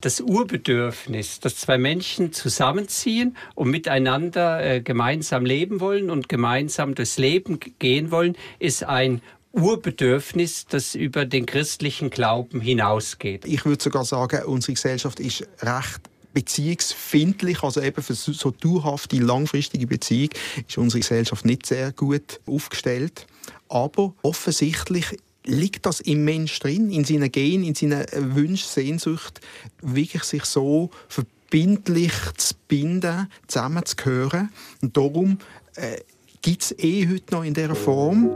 das Urbedürfnis, dass zwei Menschen zusammenziehen und miteinander äh, gemeinsam leben wollen und gemeinsam durchs Leben gehen wollen, ist ein Urbedürfnis, das über den christlichen Glauben hinausgeht. Ich würde sogar sagen, unsere Gesellschaft ist recht beziehungsfindlich, also eben für so dauerhafte, langfristige Beziehung ist unsere Gesellschaft nicht sehr gut aufgestellt. Aber offensichtlich liegt das im Mensch drin, in seinen Genen, in seinen Wünschen, Sehnsucht, wirklich sich so verbindlich zu binden, zusammenzugehören. Und darum äh, gibt es eh heute noch in dieser Form.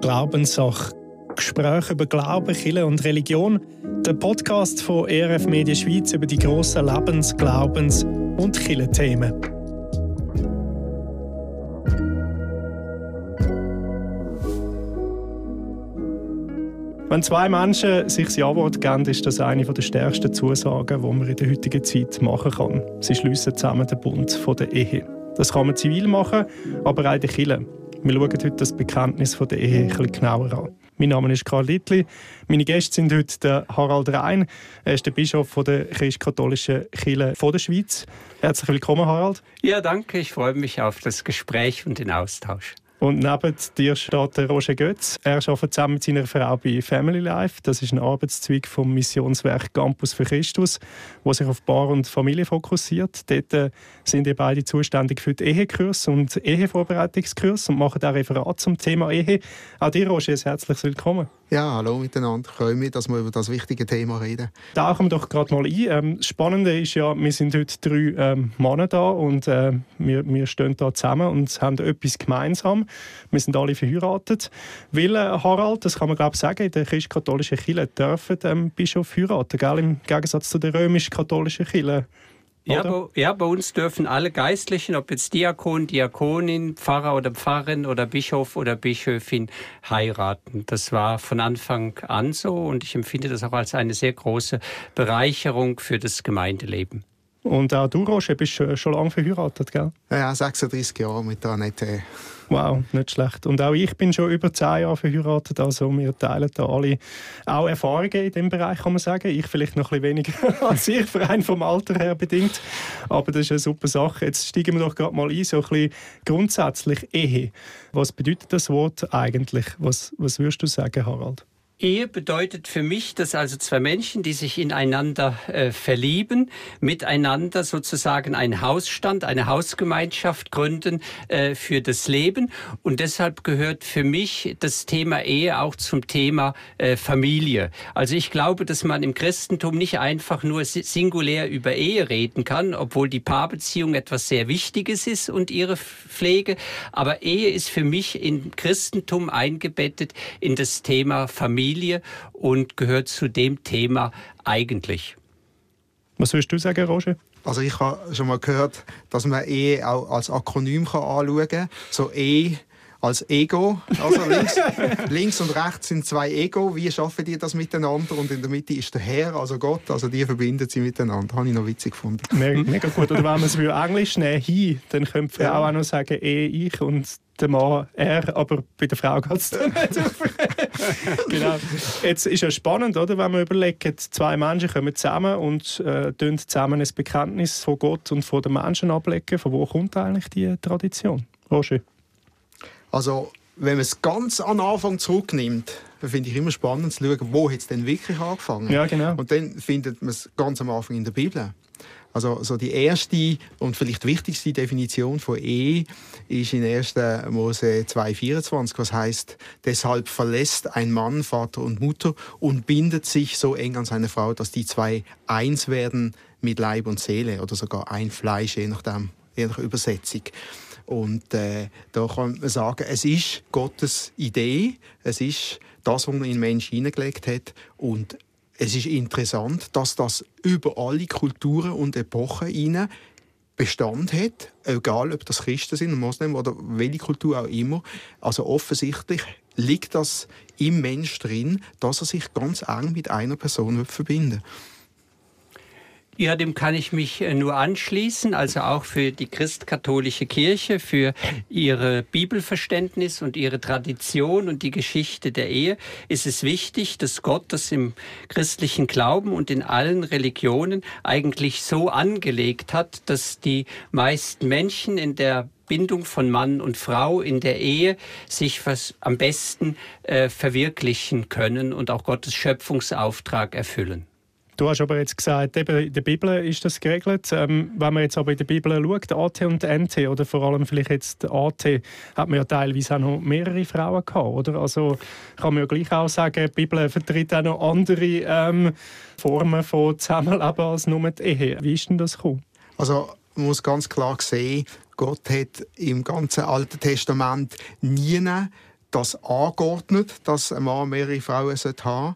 Glaubenssache. Gespräche über Glauben, Kirche und Religion. Der Podcast von ERF Media Schweiz über die grossen Lebens-, Glaubens- und Kirchenthemen. Wenn zwei Menschen sich das Ja-Wort geben, ist das eine der stärksten Zusagen, die man in der heutigen Zeit machen kann. Sie schließen zusammen den Bund der Ehe. Das kann man zivil machen, aber auch in der Kirche. Wir schauen heute das Bekenntnis der Ehe etwas genauer an. Mein Name ist Karl Littli. Meine Gäste sind heute Harald Rhein. Er ist der Bischof der christkatholischen Kirche der Schweiz. Herzlich willkommen, Harald. Ja, danke. Ich freue mich auf das Gespräch und den Austausch. Und neben dir steht der Roger Götz. Er arbeitet zusammen mit seiner Frau bei Family Life. Das ist ein Arbeitszweig vom Missionswerk Campus für Christus, wo sich auf Paar und Familie fokussiert. Dort äh, sind ihr beide zuständig für die Ehekurs und Ehevorbereitungskurs und machen auch Referat zum Thema Ehe. Auch dir, Roger, herzlich willkommen. Ja, hallo miteinander. Freue mich, dass wir über das wichtige Thema reden. Tauchen wir doch gerade mal ein. Ähm, das Spannende ist ja, wir sind heute drei ähm, Männer da und äh, wir, wir stehen da zusammen und haben etwas gemeinsam. Wir sind alle verheiratet. Weil, äh, Harald, das kann man glaube ich sagen, in der christkatholischen Kirche dürfen ähm, Bischof heiraten, gell? im Gegensatz zu der römisch-katholischen Kirche. Ja bei, ja, bei uns dürfen alle Geistlichen, ob jetzt Diakon, Diakonin, Pfarrer oder Pfarrerin oder Bischof oder Bischöfin heiraten. Das war von Anfang an so und ich empfinde das auch als eine sehr große Bereicherung für das Gemeindeleben. Und auch du, Roger, bist schon lange verheiratet, gell? Ja, 36 Jahre mit Annette. Wow, nicht schlecht. Und auch ich bin schon über zehn Jahre verheiratet, also wir teilen da alle auch Erfahrungen in dem Bereich, kann man sagen. Ich vielleicht noch ein bisschen weniger als ich, rein vom Alter her bedingt. Aber das ist eine super Sache. Jetzt steigen wir doch gerade mal ein, so ein bisschen grundsätzlich Ehe. Was bedeutet das Wort eigentlich? Was, was würdest du sagen, Harald? Ehe bedeutet für mich, dass also zwei Menschen, die sich ineinander äh, verlieben, miteinander sozusagen einen Hausstand, eine Hausgemeinschaft gründen äh, für das Leben. Und deshalb gehört für mich das Thema Ehe auch zum Thema äh, Familie. Also ich glaube, dass man im Christentum nicht einfach nur singulär über Ehe reden kann, obwohl die Paarbeziehung etwas sehr Wichtiges ist und ihre Pflege. Aber Ehe ist für mich im Christentum eingebettet in das Thema Familie. Familie und gehört zu dem Thema eigentlich. Was würdest du sagen, Roger? Also ich habe schon mal gehört, dass man Ehe auch als Akronym anschauen kann. So E als Ego. Also links, links, und rechts sind zwei Ego. Wie schaffen die das miteinander? Und in der Mitte ist der Herr, also Gott. Also die verbinden sie miteinander. Habe ich noch witzig gefunden. Mega, mega gut. Oder wenn man es Englisch nehmen, he, dann könnte man ja. auch noch sagen, eh, ich und der Mann er, aber bei der Frau geht es dann nicht genau. Jetzt ist es spannend, oder, wenn man überlegt, zwei Menschen kommen zusammen und äh, zusammen ein Bekenntnis von Gott und von den Menschen ablegen. Von wo kommt eigentlich die Tradition? Roger? Also, wenn man es ganz an Anfang zurücknimmt, finde ich immer spannend zu schauen, wo hat es denn wirklich angefangen. Ja, genau. Und dann findet man es ganz am Anfang in der Bibel. Also so die erste und vielleicht wichtigste Definition von Ehe ist in 1. Mose 2,24, was heißt, deshalb verlässt ein Mann Vater und Mutter und bindet sich so eng an seine Frau, dass die zwei eins werden mit Leib und Seele oder sogar ein Fleisch, je nachdem, je nach Übersetzung. Und äh, da kann man sagen, es ist Gottes Idee, es ist das, was er in den Menschen hineingelegt hat. Und es ist interessant, dass das über alle Kulturen und Epochen hinein Bestand hat, egal ob das Christen sind, Moslem oder welche Kultur auch immer. Also offensichtlich liegt das im Mensch drin, dass er sich ganz eng mit einer Person verbinden will. Ja, dem kann ich mich äh, nur anschließen. Also auch für die christkatholische Kirche, für ihre Bibelverständnis und ihre Tradition und die Geschichte der Ehe ist es wichtig, dass Gott das im christlichen Glauben und in allen Religionen eigentlich so angelegt hat, dass die meisten Menschen in der Bindung von Mann und Frau in der Ehe sich was am besten äh, verwirklichen können und auch Gottes Schöpfungsauftrag erfüllen. Du hast aber jetzt gesagt, eben in der Bibel ist das geregelt. Ähm, wenn man jetzt aber in der Bibel schaut, AT und NT oder vor allem vielleicht jetzt AT, hat man ja teilweise auch noch mehrere Frauen gehabt, oder? Also kann man ja gleich auch sagen, die Bibel vertritt auch noch andere ähm, Formen von Zusammenleben als nur die Ehe. Wie ist denn das gekommen? Also man muss ganz klar sehen, Gott hat im ganzen Alten Testament nie das angeordnet, dass ein Mann mehrere Frauen haben sollte.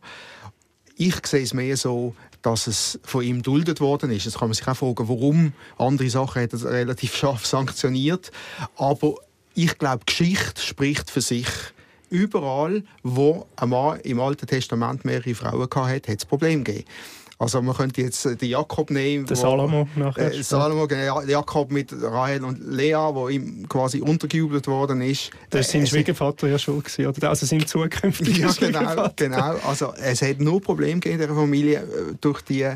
Ich sehe es mehr so, dass es von ihm duldet worden ist. Jetzt kann man sich auch fragen, warum. Andere Sachen hat er relativ scharf sanktioniert. Aber ich glaube, Geschichte spricht für sich. Überall, wo ein Mann im Alten Testament mehrere Frauen hatte, hat es Probleme gegeben. Also man könnte jetzt äh, den Jakob nehmen. Der Salomo nachher. Äh, Salomo, genau, Jakob mit Rahel und Lea, wo ihm quasi untergejubelt worden ist. Das war sein Schwiegervater ja schon gewesen, oder? Also sein zukünftiger ja, genau, genau. Also es hat nur Probleme in der Familie äh, durch die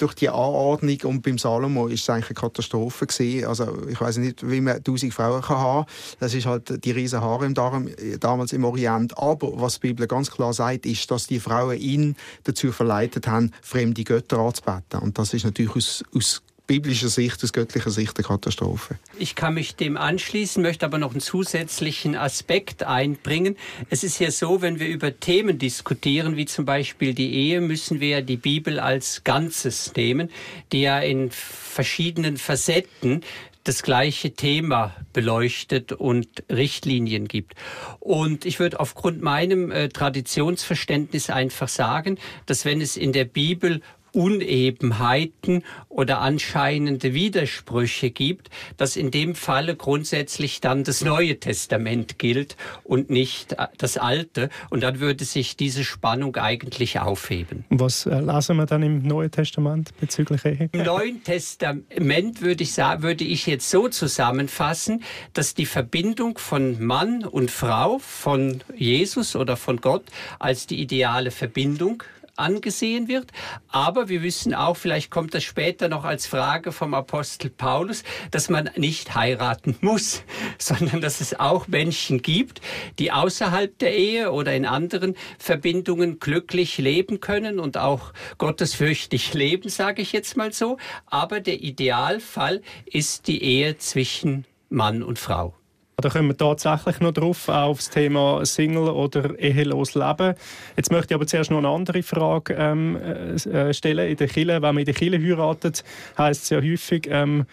durch die Anordnung und beim Salomo ist es eigentlich eine Katastrophe gewesen. Also ich weiß nicht, wie man 1000 Frauen kann haben. Das ist halt die riesen Haare im Darm, damals im Orient. Aber was die Bibel ganz klar sagt, ist, dass die Frauen ihn dazu verleitet haben, fremde Götter anzubeten. Und das ist natürlich aus, aus biblischer Sicht, aus göttlicher Sicht eine Katastrophe. Ich kann mich dem anschließen, möchte aber noch einen zusätzlichen Aspekt einbringen. Es ist ja so, wenn wir über Themen diskutieren, wie zum Beispiel die Ehe, müssen wir die Bibel als Ganzes nehmen, die ja in verschiedenen Facetten das gleiche Thema beleuchtet und Richtlinien gibt. Und ich würde aufgrund meinem äh, Traditionsverständnis einfach sagen, dass wenn es in der Bibel Unebenheiten oder anscheinende Widersprüche gibt, dass in dem Falle grundsätzlich dann das Neue Testament gilt und nicht äh, das Alte. Und dann würde sich diese Spannung eigentlich aufheben. Was äh, lesen wir dann im Neuen Testament bezüglich Ehe? Im Neuen Testament würde ich, sagen, würde ich jetzt so zusammenfassen, dass die Verbindung von Mann und Frau, von Jesus oder von Gott als die ideale Verbindung angesehen wird. Aber wir wissen auch, vielleicht kommt das später noch als Frage vom Apostel Paulus, dass man nicht heiraten muss, sondern dass es auch Menschen gibt, die außerhalb der Ehe oder in anderen Verbindungen glücklich leben können und auch gottesfürchtig leben, sage ich jetzt mal so. Aber der Idealfall ist die Ehe zwischen Mann und Frau. Da kommen wir tatsächlich noch drauf, auf das Thema Single oder ehelos Leben. Jetzt möchte ich aber zuerst noch eine andere Frage ähm, äh, stellen. In der Kirche, wenn man in der Kirche heiratet, heisst es ja häufig, ähm,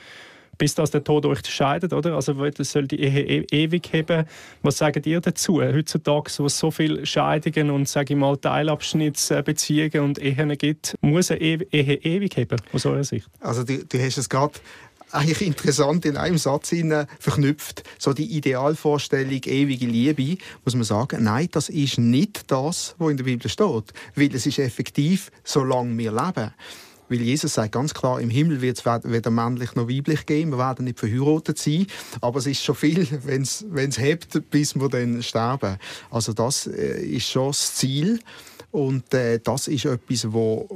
bis das der Tod euch scheidet, oder? Also soll die Ehe e ewig haben. Was sagt ihr dazu? Heutzutage, wo es so viele Scheidungen und sage ich mal Teilabschnittsbeziehungen und Ehen gibt, muss eine Ehe ewig haben, aus eurer Sicht? Also du, du hast es gerade eigentlich interessant in einem Satz verknüpft. So die Idealvorstellung ewige Liebe, muss man sagen, nein, das ist nicht das, was in der Bibel steht. Weil es ist effektiv, solange wir leben. Weil Jesus sagt ganz klar, im Himmel wird es weder männlich noch weiblich geben, wir werden nicht verheiratet sein, aber es ist schon viel, wenn es hebt, bis wir dann sterben. Also das äh, ist schon das Ziel. Und äh, das ist etwas, wo,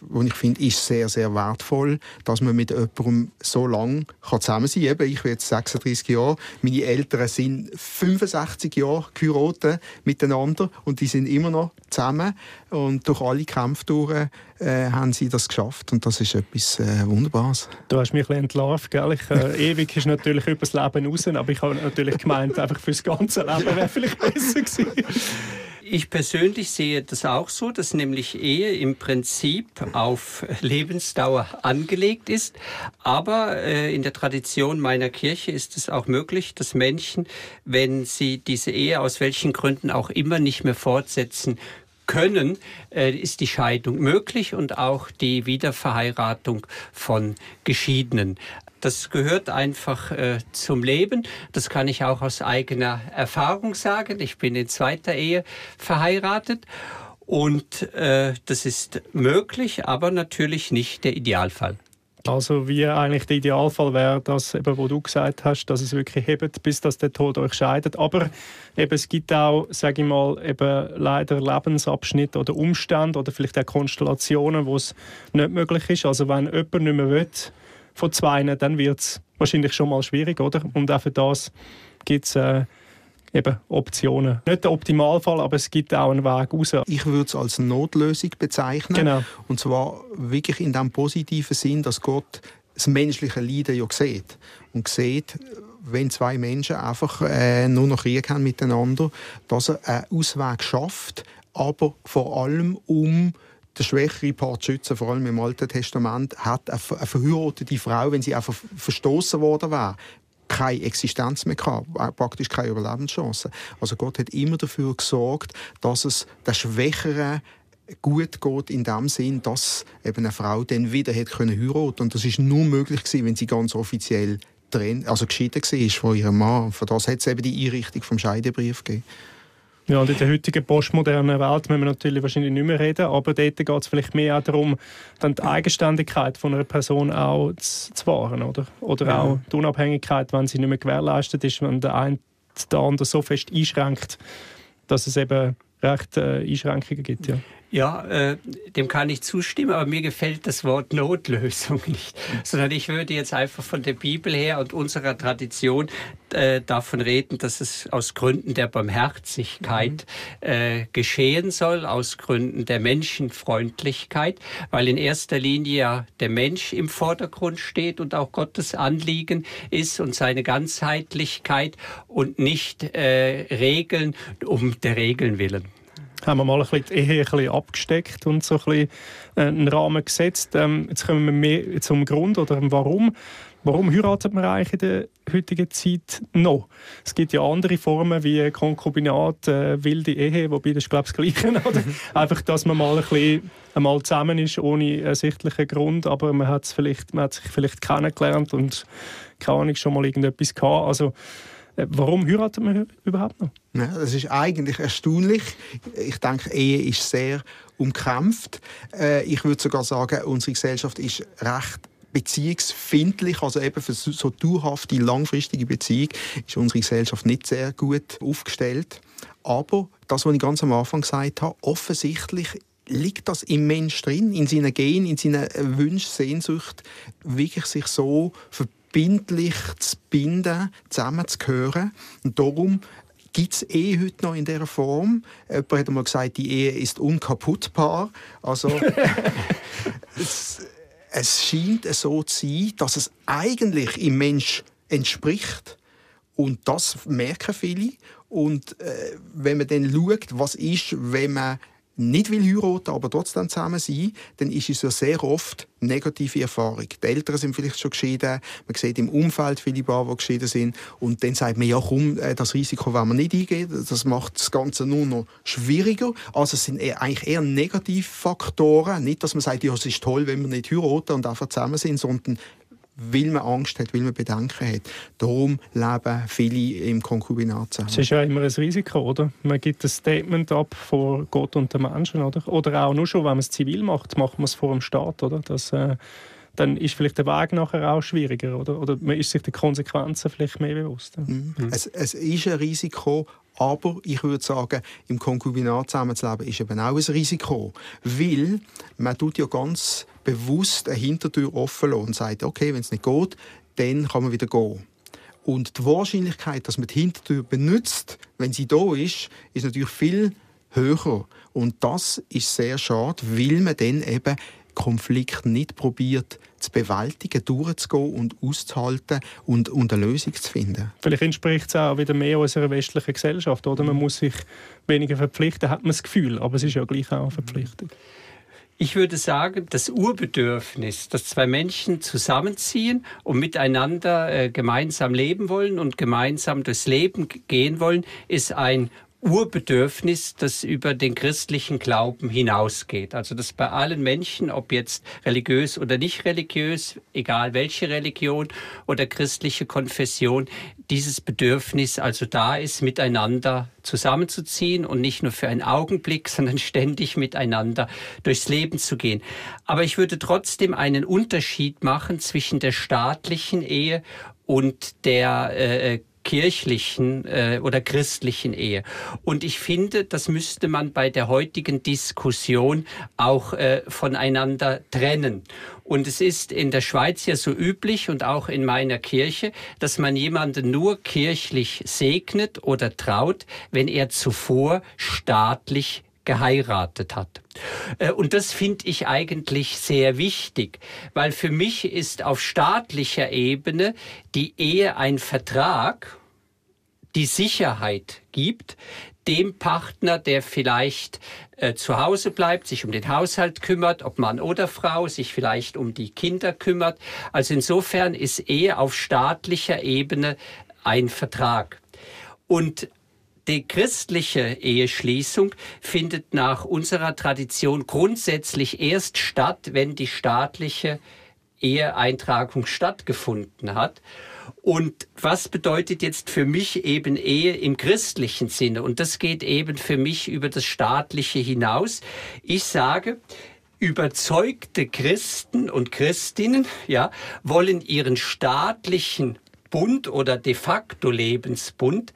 wo ich finde, ist sehr, sehr wertvoll, dass man mit jemandem so lange zusammen sein kann. Ich bin jetzt 36 Jahre, meine Eltern sind 65 Jahre geheiratet miteinander und die sind immer noch zusammen. Und durch alle Kämpfe durch äh, haben sie das geschafft und das ist etwas äh, Wunderbares. Du hast mich ein entlarvt, gell? Ich, äh, ewig ist natürlich über das Leben raus, aber ich habe natürlich gemeint, einfach fürs ganze Leben wäre vielleicht besser gewesen. Ich persönlich sehe das auch so, dass nämlich Ehe im Prinzip auf Lebensdauer angelegt ist. Aber äh, in der Tradition meiner Kirche ist es auch möglich, dass Menschen, wenn sie diese Ehe aus welchen Gründen auch immer nicht mehr fortsetzen können, äh, ist die Scheidung möglich und auch die Wiederverheiratung von Geschiedenen. Das gehört einfach äh, zum Leben. Das kann ich auch aus eigener Erfahrung sagen. Ich bin in zweiter Ehe verheiratet. Und äh, das ist möglich, aber natürlich nicht der Idealfall. Also wie eigentlich der Idealfall wäre, dass eben, wo du gesagt hast, dass es wirklich hebt, bis dass der Tod euch scheidet. Aber eben, es gibt auch, sage ich mal, eben leider Lebensabschnitte oder Umstände oder vielleicht auch Konstellationen, wo es nicht möglich ist. Also wenn jemand nicht mehr will von zwei, dann wird es wahrscheinlich schon mal schwierig, oder? Und auch für das gibt es äh, eben Optionen. Nicht der Optimalfall, aber es gibt auch einen Weg raus. Ich würde es als Notlösung bezeichnen. Genau. Und zwar wirklich in dem positiven Sinn, dass Gott das menschliche Leiden ja sieht. Und sieht, wenn zwei Menschen einfach äh, nur noch Krieg haben miteinander, dass er einen Ausweg schafft, aber vor allem um der schwächere Part schützen, vor allem im Alten Testament, hat eine verheiratete Frau, wenn sie einfach verstoßen worden wäre, keine Existenz mehr gehabt, praktisch keine Überlebenschance. Also Gott hat immer dafür gesorgt, dass es der Schwächeren gut geht in dem Sinn, dass eben eine Frau dann wieder hätte können heiraten und das ist nur möglich gewesen, wenn sie ganz offiziell drin, also geschieden war von ihrem Mann. Von das hat es eben die Einrichtung vom Scheidebrief gegeben. Ja, und in der heutigen postmodernen Welt müssen wir natürlich wahrscheinlich nicht mehr reden, aber dort geht es vielleicht mehr auch darum, dann die Eigenständigkeit von einer Person auch zu, zu wahren, oder? Oder ja. auch die Unabhängigkeit, wenn sie nicht mehr gewährleistet ist, wenn der eine den anderen so fest einschränkt, dass es eben recht äh, Einschränkungen gibt. Ja. Ja, äh, dem kann ich zustimmen, aber mir gefällt das Wort Notlösung nicht, sondern ich würde jetzt einfach von der Bibel her und unserer Tradition äh, davon reden, dass es aus Gründen der Barmherzigkeit mhm. äh, geschehen soll, aus Gründen der Menschenfreundlichkeit, weil in erster Linie ja der Mensch im Vordergrund steht und auch Gottes Anliegen ist und seine Ganzheitlichkeit und nicht äh, Regeln um der Regeln willen haben wir mal ein bisschen die Ehe ein bisschen abgesteckt und so ein bisschen äh, einen Rahmen gesetzt. Ähm, jetzt kommen wir mehr zum Grund oder Warum. Warum heiratet man eigentlich in der heutigen Zeit noch? Es gibt ja andere Formen wie Konkubinat, äh, wilde Ehe, wobei das glaube ich das Gleiche. Oder? Einfach, dass man mal ein bisschen einmal zusammen ist, ohne ersichtlichen Grund, aber man vielleicht, man hat sich vielleicht kennengelernt und keine Ahnung, schon mal irgendetwas gehabt. Also, warum heiratet man überhaupt noch? Ja, das ist eigentlich erstaunlich. Ich denke, Ehe ist sehr umkämpft. Äh, ich würde sogar sagen, unsere Gesellschaft ist recht beziehungsfindlich, also eben für so dauerhafte, langfristige Beziehung ist unsere Gesellschaft nicht sehr gut aufgestellt. Aber das, was ich ganz am Anfang gesagt habe, offensichtlich liegt das im Mensch drin, in seinen Genen, in seinen Wünschen, Sehnsucht, wirklich sich so verbinden verbindlich zu binden, zusammenzugehören. Und darum gibt es Ehe heute noch in dieser Form. Jemand hat einmal gesagt, die Ehe ist unkaputtbar. Also, es, es scheint so zu sein, dass es eigentlich im Mensch entspricht. Und das merken viele. Und äh, wenn man dann schaut, was ist, wenn man nicht will heiraten, aber trotzdem zusammen sein, dann ist es ja sehr oft negative Erfahrung. Die Eltern sind vielleicht schon geschieden, man sieht im Umfeld viele Paare, die geschieden sind und dann sagt man, ja komm, äh, das Risiko wollen wir nicht eingehen, das macht das Ganze nur noch schwieriger. Also es sind eigentlich eher Negativfaktoren, nicht, dass man sagt, ja es ist toll, wenn wir nicht heiraten und einfach zusammen sind, sondern weil man Angst hat, weil man Bedenken hat. Darum leben viele im Konkubinat zusammen. Es ist ja immer ein Risiko, oder? Man gibt ein Statement ab vor Gott und den Menschen, oder? Oder auch nur schon, wenn man es zivil macht, macht man es vor dem Staat, oder? Das, äh, dann ist vielleicht der Weg nachher auch schwieriger, oder? Oder man ist sich die Konsequenzen vielleicht mehr bewusst. Mhm. Es, es ist ein Risiko, aber ich würde sagen, im Konkubinat zusammenzuleben ist eben auch ein Risiko. Weil man tut ja ganz bewusst eine Hintertür offen und sagt, okay, wenn es nicht geht, dann kann man wieder gehen. Und die Wahrscheinlichkeit, dass man die Hintertür benutzt, wenn sie da ist, ist natürlich viel höher. Und das ist sehr schade, weil man dann eben Konflikt nicht probiert zu bewältigen, durchzugehen und auszuhalten und, und eine Lösung zu finden. Vielleicht entspricht es auch wieder mehr unserer westlichen Gesellschaft, oder? Man muss sich weniger verpflichten, hat man das Gefühl, aber es ist ja gleich auch eine Verpflichtung. Ich würde sagen, das Urbedürfnis, dass zwei Menschen zusammenziehen und miteinander äh, gemeinsam leben wollen und gemeinsam durchs Leben gehen wollen, ist ein Urbedürfnis, das über den christlichen Glauben hinausgeht. Also dass bei allen Menschen, ob jetzt religiös oder nicht religiös, egal welche Religion oder christliche Konfession, dieses Bedürfnis also da ist, miteinander zusammenzuziehen und nicht nur für einen Augenblick, sondern ständig miteinander durchs Leben zu gehen. Aber ich würde trotzdem einen Unterschied machen zwischen der staatlichen Ehe und der äh, kirchlichen äh, oder christlichen Ehe. Und ich finde, das müsste man bei der heutigen Diskussion auch äh, voneinander trennen. Und es ist in der Schweiz ja so üblich und auch in meiner Kirche, dass man jemanden nur kirchlich segnet oder traut, wenn er zuvor staatlich geheiratet hat. Äh, und das finde ich eigentlich sehr wichtig, weil für mich ist auf staatlicher Ebene die Ehe ein Vertrag, die Sicherheit gibt, dem Partner, der vielleicht äh, zu Hause bleibt, sich um den Haushalt kümmert, ob Mann oder Frau, sich vielleicht um die Kinder kümmert. Also insofern ist Ehe auf staatlicher Ebene ein Vertrag. Und die christliche Eheschließung findet nach unserer Tradition grundsätzlich erst statt, wenn die staatliche Eheeintragung stattgefunden hat. Und was bedeutet jetzt für mich eben Ehe im christlichen Sinne? Und das geht eben für mich über das Staatliche hinaus. Ich sage, überzeugte Christen und Christinnen, ja, wollen ihren staatlichen Bund oder de facto Lebensbund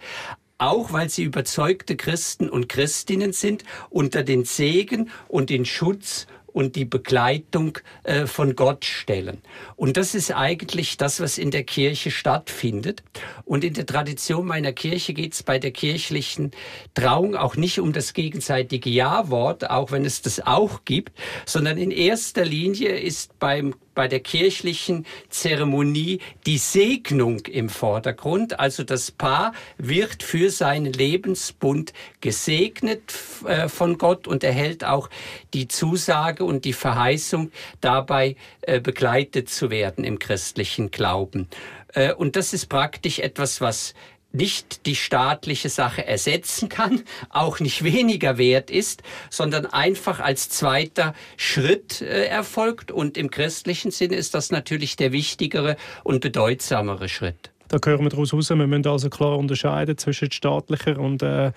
auch weil sie überzeugte Christen und Christinnen sind, unter den Segen und den Schutz und die Begleitung äh, von Gott stellen. Und das ist eigentlich das, was in der Kirche stattfindet. Und in der Tradition meiner Kirche geht es bei der kirchlichen Trauung auch nicht um das gegenseitige Ja-Wort, auch wenn es das auch gibt, sondern in erster Linie ist beim bei der kirchlichen Zeremonie die Segnung im Vordergrund. Also das Paar wird für seinen Lebensbund gesegnet äh, von Gott und erhält auch die Zusage und die Verheißung, dabei äh, begleitet zu werden im christlichen Glauben. Äh, und das ist praktisch etwas, was nicht die staatliche Sache ersetzen kann, auch nicht weniger wert ist, sondern einfach als zweiter Schritt äh, erfolgt. Und im christlichen Sinne ist das natürlich der wichtigere und bedeutsamere Schritt. Da hören wir daraus heraus, wir müssen also klar unterscheiden zwischen staatlicher und äh,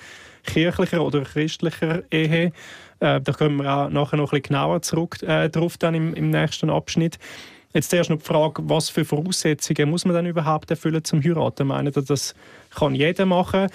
kirchlicher oder christlicher Ehe. Äh, da kommen wir auch nachher noch ein bisschen genauer zurück äh, drauf dann im, im nächsten Abschnitt. Jetzt zuerst noch die Frage, was für Voraussetzungen muss man dann überhaupt erfüllen zum Heiraten? Meinen Sie, das kann jeder machen?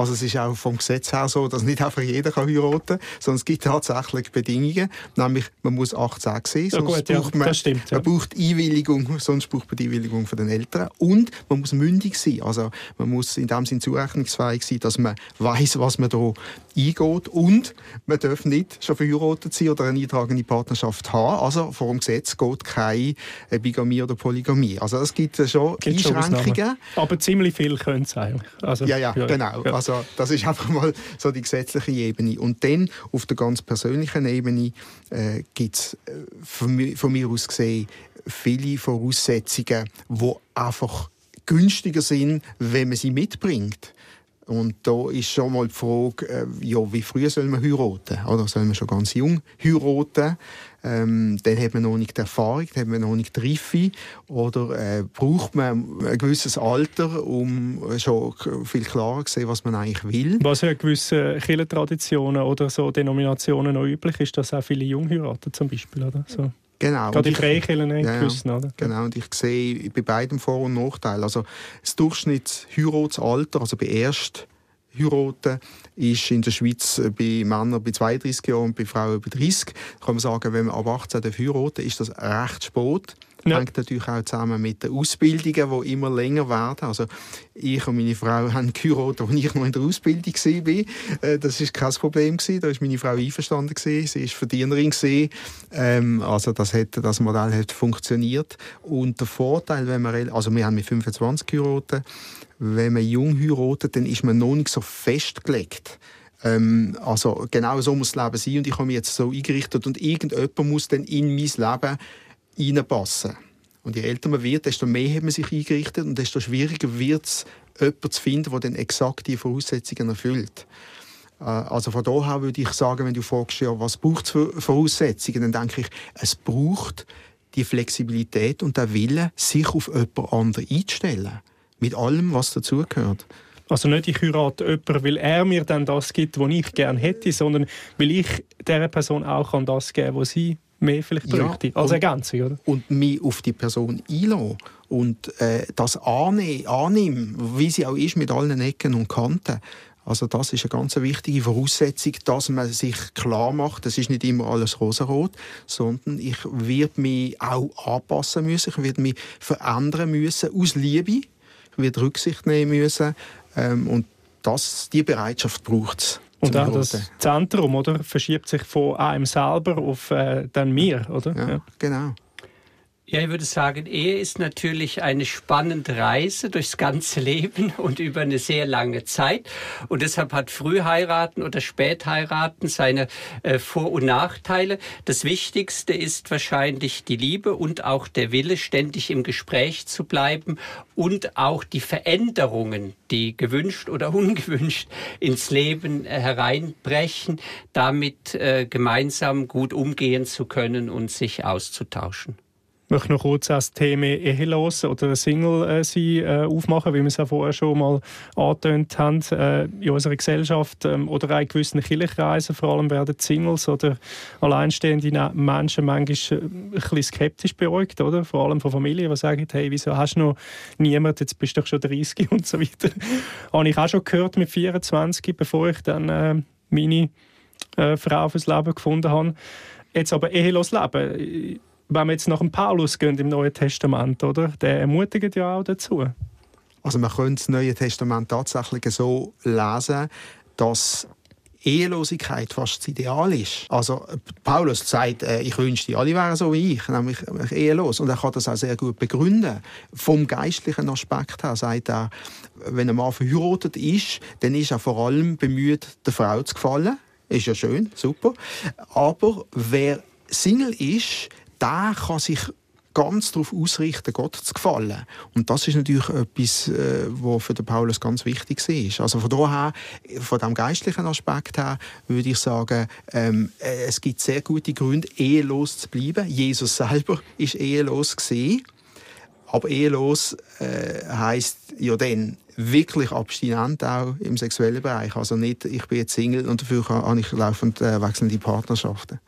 Also es ist auch vom Gesetz her so, dass nicht einfach jeder kann heiraten kann, sondern es gibt tatsächlich Bedingungen, nämlich man muss 18 sein, sonst ja, gut, braucht man, stimmt, ja. man braucht Einwilligung, sonst braucht man die Einwilligung von den Eltern und man muss mündig sein, also man muss in dem Sinne zurechnungsfähig sein, dass man weiß, was man da eingeht und man darf nicht schon verheiratet sein oder eine eintragende Partnerschaft haben, also vor dem Gesetz geht keine Bigamie oder Polygamie. Also es gibt schon gibt Einschränkungen. Schon Aber ziemlich viel können es eigentlich. Also, ja, ja, genau. Ja. Also das ist einfach mal so die gesetzliche Ebene. Und dann auf der ganz persönlichen Ebene äh, gibt es äh, von, von mir aus gesehen viele Voraussetzungen, die einfach günstiger sind, wenn man sie mitbringt. Und da ist schon mal die Frage, äh, ja, wie früh soll man heiraten? Oder soll man schon ganz jung heiraten? Ähm, dann hat man noch nicht die Erfahrung, dann hat man noch nicht die Reife. Oder äh, braucht man ein gewisses Alter, um schon viel klarer zu sehen, was man eigentlich will? Was ja gewisse Kirchentraditionen oder so Denominationen noch üblich ist, dass auch viele jung heiraten zum Beispiel. Oder? So. Genau. Gerade die Freikirchen ja, gewissen, oder? Genau, und ich sehe bei beiden Vor- und Nachteile. Also das Durchschnittsheiratesalter, also bei erst heiraten, ist in der Schweiz bei Männern bei 32 Jahren und bei Frauen bei 30. Da kann man sagen, wenn man ab 18 heiraten ist das recht spät. Ja. Hängt natürlich auch zusammen mit den Ausbildungen, die immer länger werden. Also ich und meine Frau haben geheiratet, als ich noch in der Ausbildung war. Äh, das war kein Problem. Da war meine Frau einverstanden. Sie war Verdienerin. Ähm, also das, hat, das Modell hat funktioniert. Und der Vorteil, wenn man, also wir haben mit 25 geheiratet, wenn man jung heiratet, dann ist man noch nicht so festgelegt. Ähm, also genau so muss das Leben sein und ich habe mich jetzt so eingerichtet und irgendjemand muss dann in mein Leben reinpassen. Und je älter man wird, desto mehr hat man sich eingerichtet und desto schwieriger wird es, jemanden zu finden, der dann exakt die Voraussetzungen erfüllt. Äh, also von daher würde ich sagen, wenn du fragst, ja, was braucht es für Voraussetzungen, dann denke ich, es braucht die Flexibilität und der Wille, sich auf jemand anderen einzustellen. Mit allem, was dazugehört. Also nicht, ich heirate jemanden, weil er mir dann das gibt, was ich gerne hätte, sondern weil ich dieser Person auch das geben kann, was sie mehr vielleicht bräuchte, ja, als Ergänzung, oder? Und mich auf die Person einlassen und äh, das annehmen, annehmen, wie sie auch ist, mit allen Ecken und Kanten. Also das ist eine ganz wichtige Voraussetzung, dass man sich klar macht, das ist nicht immer alles rosarot, sondern ich werde mich auch anpassen müssen, ich werde mich verändern müssen aus Liebe, ich werde Rücksicht nehmen müssen ähm, und das, die Bereitschaft braucht es. Und auch das Zentrum oder, verschiebt sich von einem selber auf äh, dann mir, oder? Ja, ja. genau. Ja, ich würde sagen, Ehe ist natürlich eine spannende Reise durchs ganze Leben und über eine sehr lange Zeit. Und deshalb hat Frühheiraten oder Spätheiraten seine äh, Vor- und Nachteile. Das Wichtigste ist wahrscheinlich die Liebe und auch der Wille, ständig im Gespräch zu bleiben und auch die Veränderungen, die gewünscht oder ungewünscht ins Leben äh, hereinbrechen, damit äh, gemeinsam gut umgehen zu können und sich auszutauschen. Ich möchte noch kurz das Thema Ehelos oder Single äh, sein äh, aufmachen, wie wir es ja vorher schon mal angetönt haben. Äh, in unserer Gesellschaft ähm, oder auch in gewissen Kirchenkreisen vor allem werden Singles oder alleinstehende Menschen manchmal äh, ein skeptisch beäugt, oder? Vor allem von Familien, die sagen, hey, wieso hast du noch niemanden, jetzt bist du doch schon 30 und so weiter. Habe ich auch schon gehört mit 24, bevor ich dann äh, meine äh, Frau fürs Leben gefunden habe. Jetzt aber ehelos leben wenn wir jetzt nach dem Paulus gehen im Neuen Testament, oder? Der ermutigt ja auch dazu. Also man könnte das Neue Testament tatsächlich so lesen, dass Ehelosigkeit fast das Ideal ist. Also Paulus sagt, äh, ich wünschte, alle wären so wie ich, nämlich ehelos. Und er kann das auch sehr gut begründen. Vom geistlichen Aspekt her sagt er, wenn ein Mann verheiratet ist, dann ist er vor allem bemüht, der Frau zu gefallen. Ist ja schön, super. Aber wer Single ist, der kann sich ganz darauf ausrichten, Gott zu gefallen. Und das ist natürlich etwas, äh, was für den Paulus ganz wichtig ist. Also von daher, von dem geistlichen Aspekt her, würde ich sagen, ähm, äh, es gibt sehr gute Gründe, ehelos zu bleiben. Jesus selber ist ehelos gesehen. Aber ehelos äh, heißt ja dann wirklich abstinent auch im sexuellen Bereich. Also nicht, ich bin jetzt Single und dafür habe ich laufend äh, wechselnde Partnerschaften.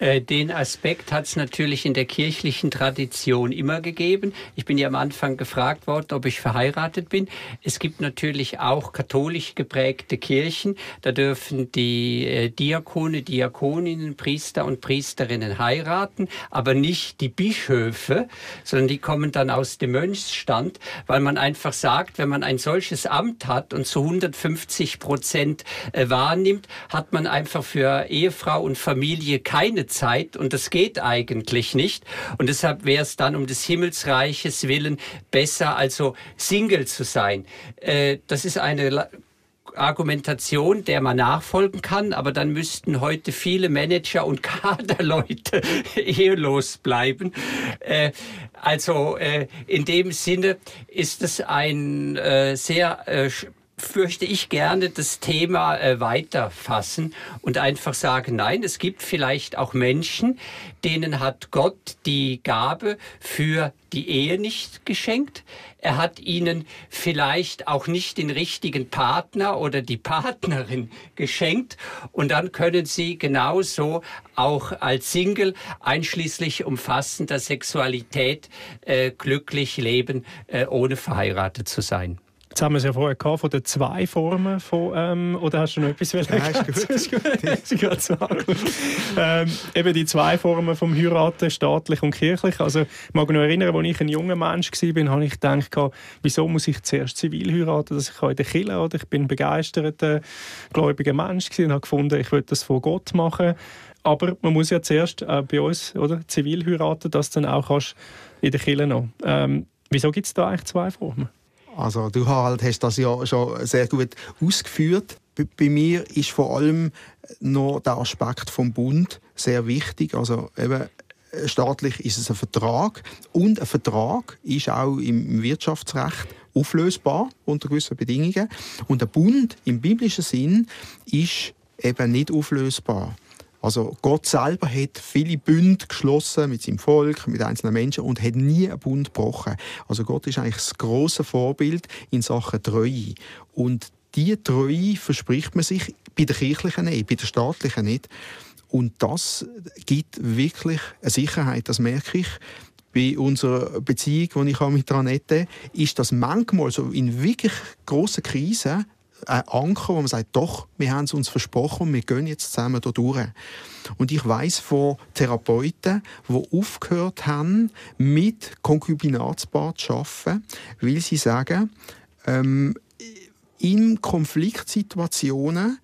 Äh, den Aspekt hat es natürlich in der kirchlichen Tradition immer gegeben. Ich bin ja am Anfang gefragt worden, ob ich verheiratet bin. Es gibt natürlich auch katholisch geprägte Kirchen. Da dürfen die äh, Diakone, Diakoninnen, Priester und Priesterinnen heiraten, aber nicht die Bischöfe, sondern die kommen dann aus dem Mönchsstand, weil man einfach sagt, wenn man ein solches Amt hat und zu 150 Prozent äh, wahrnimmt, hat man einfach für Ehefrau und Familie keine Zeit und das geht eigentlich nicht. Und deshalb wäre es dann um des Himmelsreiches willen besser, also Single zu sein. Äh, das ist eine Argumentation, der man nachfolgen kann, aber dann müssten heute viele Manager und Kaderleute ehelos bleiben. Äh, also äh, in dem Sinne ist es ein äh, sehr äh, fürchte ich gerne das Thema äh, weiterfassen und einfach sagen, nein, es gibt vielleicht auch Menschen, denen hat Gott die Gabe für die Ehe nicht geschenkt. Er hat ihnen vielleicht auch nicht den richtigen Partner oder die Partnerin geschenkt. Und dann können sie genauso auch als Single einschließlich umfassender Sexualität äh, glücklich leben, äh, ohne verheiratet zu sein. Jetzt haben wir es ja vorher gehabt, von den zwei Formen von, ähm, oder hast du noch etwas ja, ist gut. ist gut. ähm, eben die zwei Formen vom Heiraten, staatlich und kirchlich. Also, ich mag mich noch erinnern, als ich ein junger Mensch war, habe ich gedacht, wieso muss ich zuerst zivil heiraten, dass ich in der Kirche oder Ich bin ein begeisterter, gläubiger Mensch und habe gefunden, ich will das von Gott machen. Aber man muss ja zuerst äh, bei uns oder, zivil heiraten, dass du dann auch kannst in der Kirche noch. Ähm, wieso gibt es da eigentlich zwei Formen? Also du Harald hast das ja schon sehr gut ausgeführt. Bei mir ist vor allem noch der Aspekt vom Bund sehr wichtig. Also eben staatlich ist es ein Vertrag und ein Vertrag ist auch im Wirtschaftsrecht auflösbar unter gewissen Bedingungen. Und der Bund im biblischen Sinn ist eben nicht auflösbar. Also Gott selber hat viele Bünde geschlossen mit seinem Volk, mit einzelnen Menschen und hat nie einen Bund gebrochen. Also Gott ist eigentlich das große Vorbild in Sachen Treue. Und diese Treue verspricht man sich bei der kirchlichen nicht, bei der staatlichen nicht. Und das gibt wirklich eine Sicherheit, das merke ich bei unserer Beziehung, die ich mit Ranette, ist das manchmal so in wirklich grossen Krisen ein Anker, wo man sagt, doch, wir haben es uns versprochen und wir gehen jetzt zusammen hier durch. Und ich weiß von Therapeuten, die aufgehört haben, mit Konkubinatspaar zu arbeiten, weil sie sagen, ähm, in Konfliktsituationen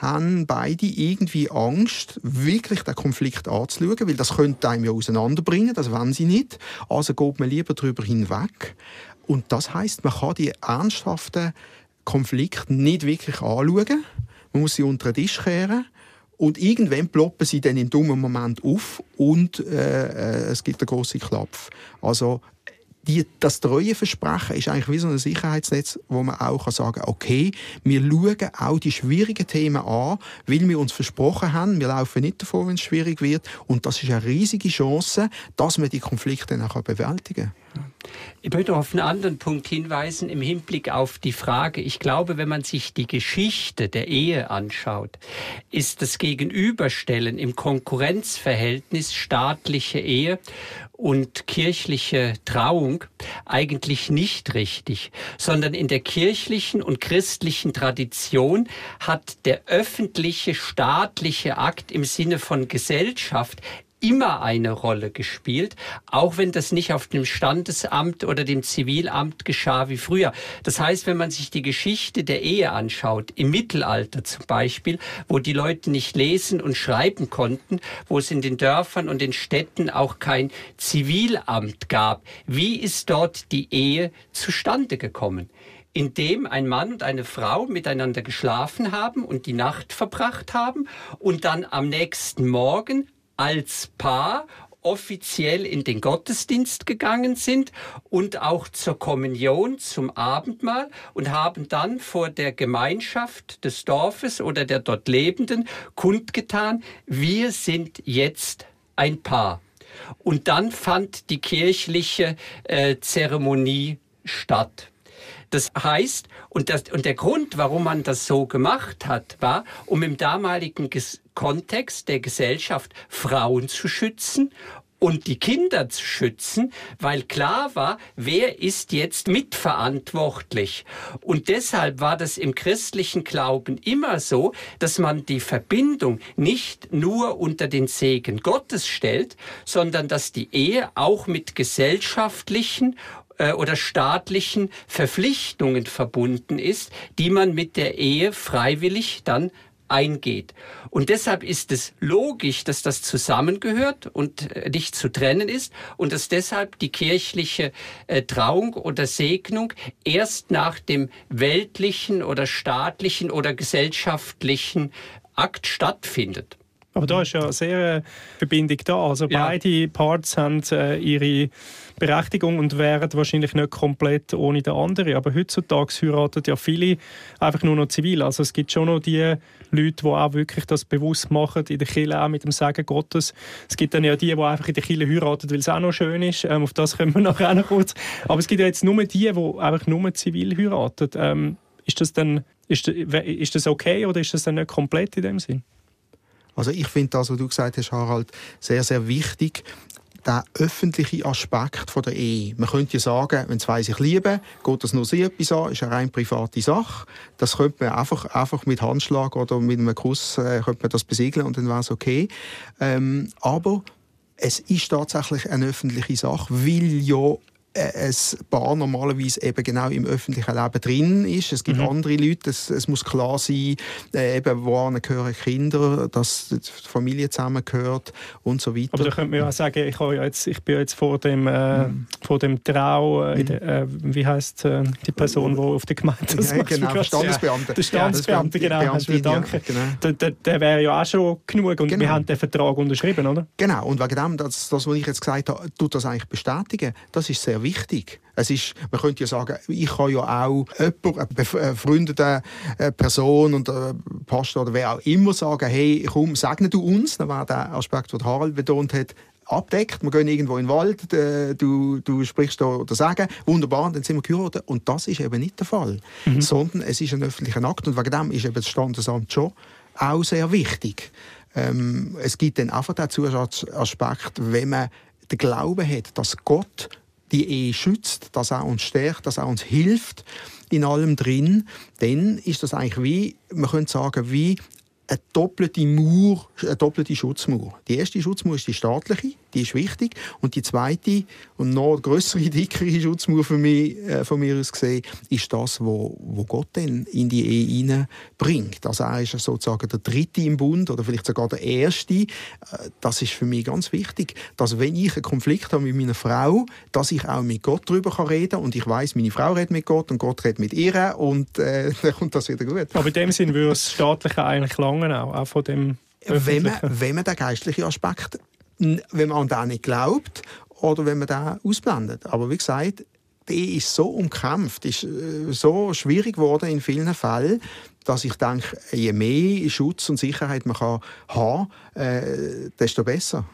haben beide irgendwie Angst, wirklich den Konflikt anzuschauen, weil das könnte einem ja auseinanderbringen, das wollen sie nicht. Also geht man lieber darüber hinweg. Und das heißt, man kann die ernsthaften Konflikte nicht wirklich anschauen. Man muss sie unter den Tisch kehren. Und irgendwann ploppen sie dann im dummen Moment auf und äh, äh es gibt einen grossen Klapf. Also die, das treue Versprechen ist eigentlich wie so ein Sicherheitsnetz, wo man auch sagen kann, okay, wir schauen auch die schwierigen Themen an, weil wir uns versprochen haben, wir laufen nicht davor, wenn es schwierig wird. Und das ist eine riesige Chance, dass man die Konflikte dann auch bewältigen kann. Ich möchte auf einen anderen Punkt hinweisen im Hinblick auf die Frage. Ich glaube, wenn man sich die Geschichte der Ehe anschaut, ist das Gegenüberstellen im Konkurrenzverhältnis staatliche Ehe und kirchliche Trauung eigentlich nicht richtig, sondern in der kirchlichen und christlichen Tradition hat der öffentliche staatliche Akt im Sinne von Gesellschaft immer eine Rolle gespielt, auch wenn das nicht auf dem Standesamt oder dem Zivilamt geschah wie früher. Das heißt, wenn man sich die Geschichte der Ehe anschaut, im Mittelalter zum Beispiel, wo die Leute nicht lesen und schreiben konnten, wo es in den Dörfern und den Städten auch kein Zivilamt gab, wie ist dort die Ehe zustande gekommen? indem ein Mann und eine Frau miteinander geschlafen haben und die Nacht verbracht haben und dann am nächsten Morgen als Paar offiziell in den Gottesdienst gegangen sind und auch zur Kommunion, zum Abendmahl und haben dann vor der Gemeinschaft des Dorfes oder der dort Lebenden kundgetan, wir sind jetzt ein Paar. Und dann fand die kirchliche äh, Zeremonie statt. Das heißt, und, das, und der Grund, warum man das so gemacht hat, war, um im damaligen Ges Kontext der Gesellschaft Frauen zu schützen und die Kinder zu schützen, weil klar war, wer ist jetzt mitverantwortlich. Und deshalb war das im christlichen Glauben immer so, dass man die Verbindung nicht nur unter den Segen Gottes stellt, sondern dass die Ehe auch mit gesellschaftlichen äh, oder staatlichen Verpflichtungen verbunden ist, die man mit der Ehe freiwillig dann eingeht. Und deshalb ist es logisch, dass das zusammengehört und äh, nicht zu trennen ist und dass deshalb die kirchliche äh, Trauung oder Segnung erst nach dem weltlichen oder staatlichen oder gesellschaftlichen Akt stattfindet. Aber da ist ja sehr äh, Verbindung da. Also ja. beide Parts haben ihre Berechtigung und wären wahrscheinlich nicht komplett ohne den anderen. Aber heutzutage heiraten ja viele einfach nur noch zivil. Also es gibt schon noch die Leute, die auch wirklich das bewusst machen, in der Kirche auch mit dem Segen Gottes. Es gibt dann ja die, die einfach in der Kirche heiraten, weil es auch noch schön ist. Ähm, auf das kommen wir nachher auch noch kurz. Aber es gibt ja jetzt nur die, die einfach nur zivil heiraten. Ähm, ist das dann ist, ist das okay oder ist das dann nicht komplett in dem Sinn? Also ich finde das, was du gesagt hast, Harald, sehr, sehr wichtig der öffentliche Aspekt von der Ehe. Man könnte ja sagen, wenn zwei sich lieben, geht das nur sie etwas an, ist eine rein private Sache. Das könnte man einfach, einfach mit Handschlag oder mit einem Kuss äh, könnte man das besiegeln und dann wäre es okay. Ähm, aber es ist tatsächlich eine öffentliche Sache, weil ja ein Paar normalerweise eben genau im öffentlichen Leben drin ist. Es gibt mhm. andere Leute, es, es, muss klar sein, äh, eben, woran gehören Kinder, dass die Familie zusammengehört und so weiter. Aber da könnte man ja auch sagen, ich, ja jetzt, ich bin jetzt vor dem, äh, mhm. vor dem Trau, äh, mhm. äh, wie heißt äh, die Person, die auf der Gemeinde das ja, genau, der Standesbeamte. Der Standesbeamte, genau. Beamtin, danke. Ja, genau. Der, der, der wäre ja auch schon genug und genau. wir haben den Vertrag unterschrieben, oder? Genau, und wegen dem, das, das was ich jetzt gesagt habe, tut das eigentlich bestätigen. Das ist sehr wichtig wichtig. Es ist, man könnte ja sagen, ich kann ja auch jemand, eine befreundete äh, Person und äh, Pastor oder wer auch immer sagen, hey, komm, segne du uns. Das war der Aspekt, den Harald betont hat, abdeckt. Wir gehen irgendwo in den Wald, äh, du, du sprichst da oder sagen, wunderbar, dann sind wir geheiratet. Und das ist eben nicht der Fall. Mhm. Sondern es ist ein öffentlicher Akt und wegen dem ist eben das Standesamt schon auch sehr wichtig. Ähm, es gibt dann einfach den Zusatzaspekt, wenn man den Glauben hat, dass Gott die Ehe schützt, dass er uns stärkt, dass er uns hilft in allem drin, dann ist das eigentlich wie, man könnte sagen, wie eine doppelte Mauer, eine doppelte Schutzmauer. Die erste Schutzmauer ist die staatliche, die ist wichtig. Und die zweite und noch größere, dickere Schutzmauer für mich, äh, von mir aus gesehen, ist das, wo, wo Gott dann in die Ehe bringt. Also er ist sozusagen der Dritte im Bund oder vielleicht sogar der Erste. Äh, das ist für mich ganz wichtig, dass wenn ich einen Konflikt habe mit meiner Frau, dass ich auch mit Gott darüber reden kann und ich weiß, meine Frau redet mit Gott und Gott redet mit ihr und äh, dann kommt das wieder gut. Aber in dem Sinn würde das Staatliche eigentlich langen auch, auch von dem wenn man, wenn man den geistlichen Aspekt wenn man an den nicht glaubt oder wenn man den ausblendet. Aber wie gesagt, die ist so umkämpft, ist äh, so schwierig geworden in vielen Fällen, dass ich denke, je mehr Schutz und Sicherheit man kann haben äh, desto besser.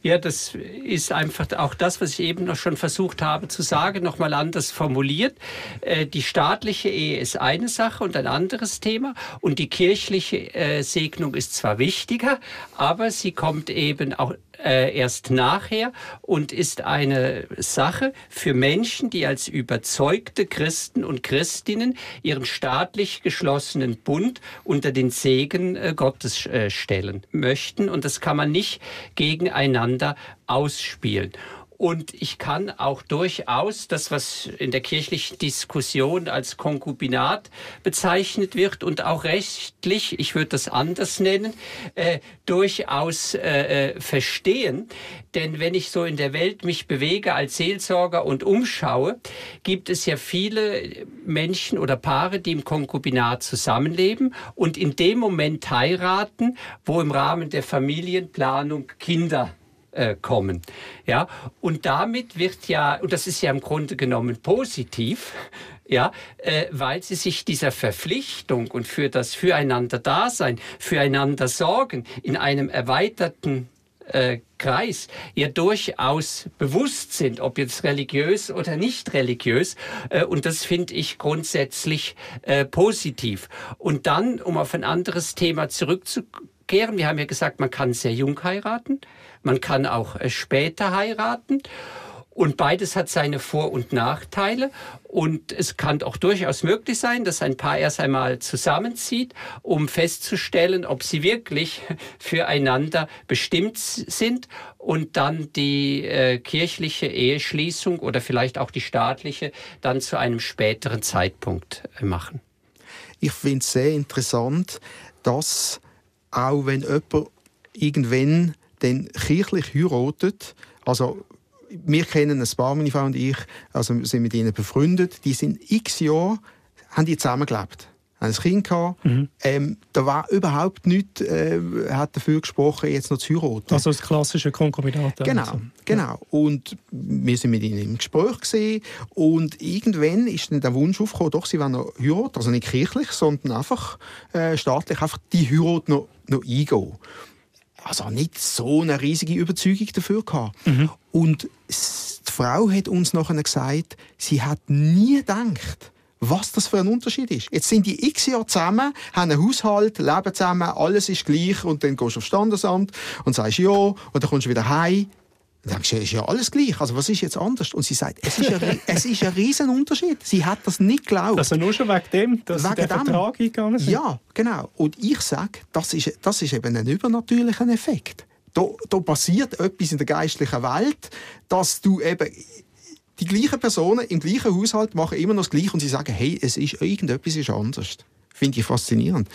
Ja, das ist einfach auch das, was ich eben noch schon versucht habe zu sagen, nochmal anders formuliert. Äh, die staatliche Ehe ist eine Sache und ein anderes Thema und die kirchliche äh, Segnung ist zwar wichtiger, aber sie kommt eben auch äh, erst nachher und ist eine Sache für Menschen, die als überzeugte Christen und Christinnen ihren staatlich geschlossenen Bund unter den Segen äh, Gottes äh, stellen möchten. Und das kann man nicht gegeneinander ausspielen. Und ich kann auch durchaus das, was in der kirchlichen Diskussion als Konkubinat bezeichnet wird und auch rechtlich, ich würde das anders nennen, äh, durchaus äh, äh, verstehen. Denn wenn ich so in der Welt mich bewege als Seelsorger und umschaue, gibt es ja viele Menschen oder Paare, die im Konkubinat zusammenleben und in dem Moment heiraten, wo im Rahmen der Familienplanung Kinder äh, kommen. Ja, und damit wird ja, und das ist ja im Grunde genommen positiv, ja, äh, weil sie sich dieser Verpflichtung und für das Füreinander-Dasein, füreinander Sorgen in einem erweiterten äh, Kreis ja durchaus bewusst sind, ob jetzt religiös oder nicht religiös. Äh, und das finde ich grundsätzlich äh, positiv. Und dann, um auf ein anderes Thema zurückzukehren, wir haben ja gesagt, man kann sehr jung heiraten. Man kann auch äh, später heiraten. Und beides hat seine Vor- und Nachteile. Und es kann auch durchaus möglich sein, dass ein Paar erst einmal zusammenzieht, um festzustellen, ob sie wirklich füreinander bestimmt sind und dann die äh, kirchliche Eheschließung oder vielleicht auch die staatliche dann zu einem späteren Zeitpunkt äh, machen. Ich finde es sehr interessant, dass auch wenn jemand irgendwann dann kirchlich heiratet, also wir kennen ein paar, meine Frau und ich, also sind mit ihnen befreundet, die sind x Jahre, haben die zusammengelebt haben ein Kind gehabt. Mhm. Ähm, da war überhaupt nichts, äh, hat dafür gesprochen, jetzt noch zu heiraten. Also das klassische Konkubinat. Genau, also. genau. Und wir sind mit ihnen im Gespräch gesehen und irgendwann ist dann der Wunsch aufgekommen, doch, sie wollen noch heiraten, also nicht kirchlich, sondern einfach äh, staatlich, einfach die Heirat noch, noch eingehen also nicht so eine riesige Überzeugung dafür gehabt. Mhm. Und die Frau hat uns nachher gesagt, sie hat nie gedacht, was das für ein Unterschied ist. Jetzt sind die x Jahre zusammen, haben einen Haushalt, leben zusammen, alles ist gleich und dann gehst du aufs Standesamt und sagst ja und dann kommst du wieder heim dann denkst du, ist ja alles gleich. Also was ist jetzt anders? Und sie sagt, es ist ein, es ist ein riesen Unterschied. Sie hat das nicht geglaubt. Also nur schon wegen dem, dass wegen sie den Vertrag eingegangen sind? Ja, genau. Und ich sage, das ist, das ist eben ein übernatürlicher Effekt. Da, da passiert etwas in der geistlichen Welt, dass du eben die gleichen Personen im gleichen Haushalt machen immer noch das Gleiche und sie sagen, hey, es ist irgendetwas ist anders. Finde ich faszinierend.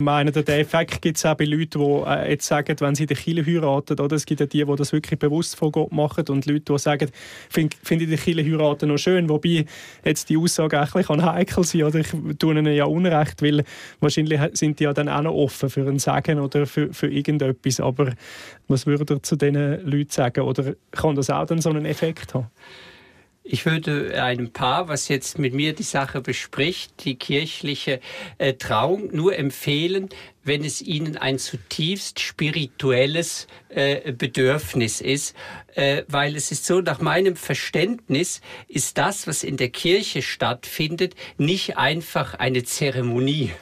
Meine, den Effekt gibt es auch bei Leuten, die äh, jetzt sagen, wenn sie den Kille heiraten, oder? es gibt ja die, die das wirklich bewusst von Gott machen und Leute, die sagen, finde find ich den Kille heiraten noch schön, wobei jetzt die Aussage auch ein heikel sein oder ich tue ihnen ja Unrecht, weil wahrscheinlich sind die ja dann auch noch offen für ein Sagen oder für, für irgendetwas, aber was würde ihr zu diesen Leuten sagen oder kann das auch dann so einen Effekt haben? Ich würde einem Paar, was jetzt mit mir die Sache bespricht, die kirchliche äh, Trauung, nur empfehlen, wenn es ihnen ein zutiefst spirituelles äh, Bedürfnis ist, äh, weil es ist so, nach meinem Verständnis ist das, was in der Kirche stattfindet, nicht einfach eine Zeremonie,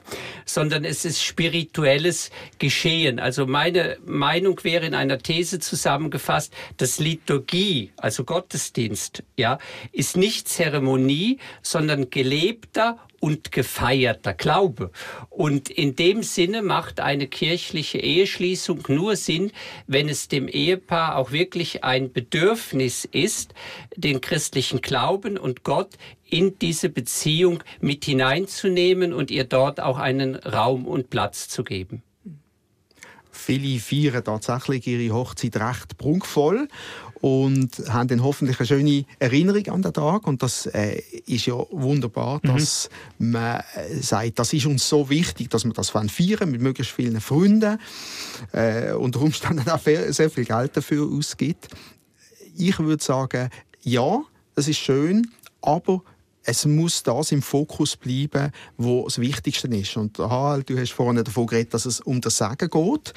sondern es ist spirituelles Geschehen. Also meine Meinung wäre in einer These zusammengefasst, dass Liturgie, also Gottesdienst, ja, ist nicht Zeremonie, sondern gelebter und gefeierter Glaube. Und in dem Sinne macht eine kirchliche Eheschließung nur Sinn, wenn es dem Ehepaar auch wirklich ein Bedürfnis ist, den christlichen Glauben und Gott in diese Beziehung mit hineinzunehmen und ihr dort auch einen Raum und Platz zu geben. Viele feiern tatsächlich ihre Hochzeit recht prunkvoll und haben dann hoffentlich eine schöne Erinnerung an den Tag. Und das äh, ist ja wunderbar, mhm. dass man äh, sagt, das ist uns so wichtig, dass wir das feiern mit möglichst vielen Freunden, äh, unter Umständen auch sehr viel Geld dafür ausgibt. Ich würde sagen, ja, das ist schön, aber es muss das im Fokus bleiben, wo das Wichtigste ist. Und aha, du hast vorhin davon geredet, dass es um das Sagen geht.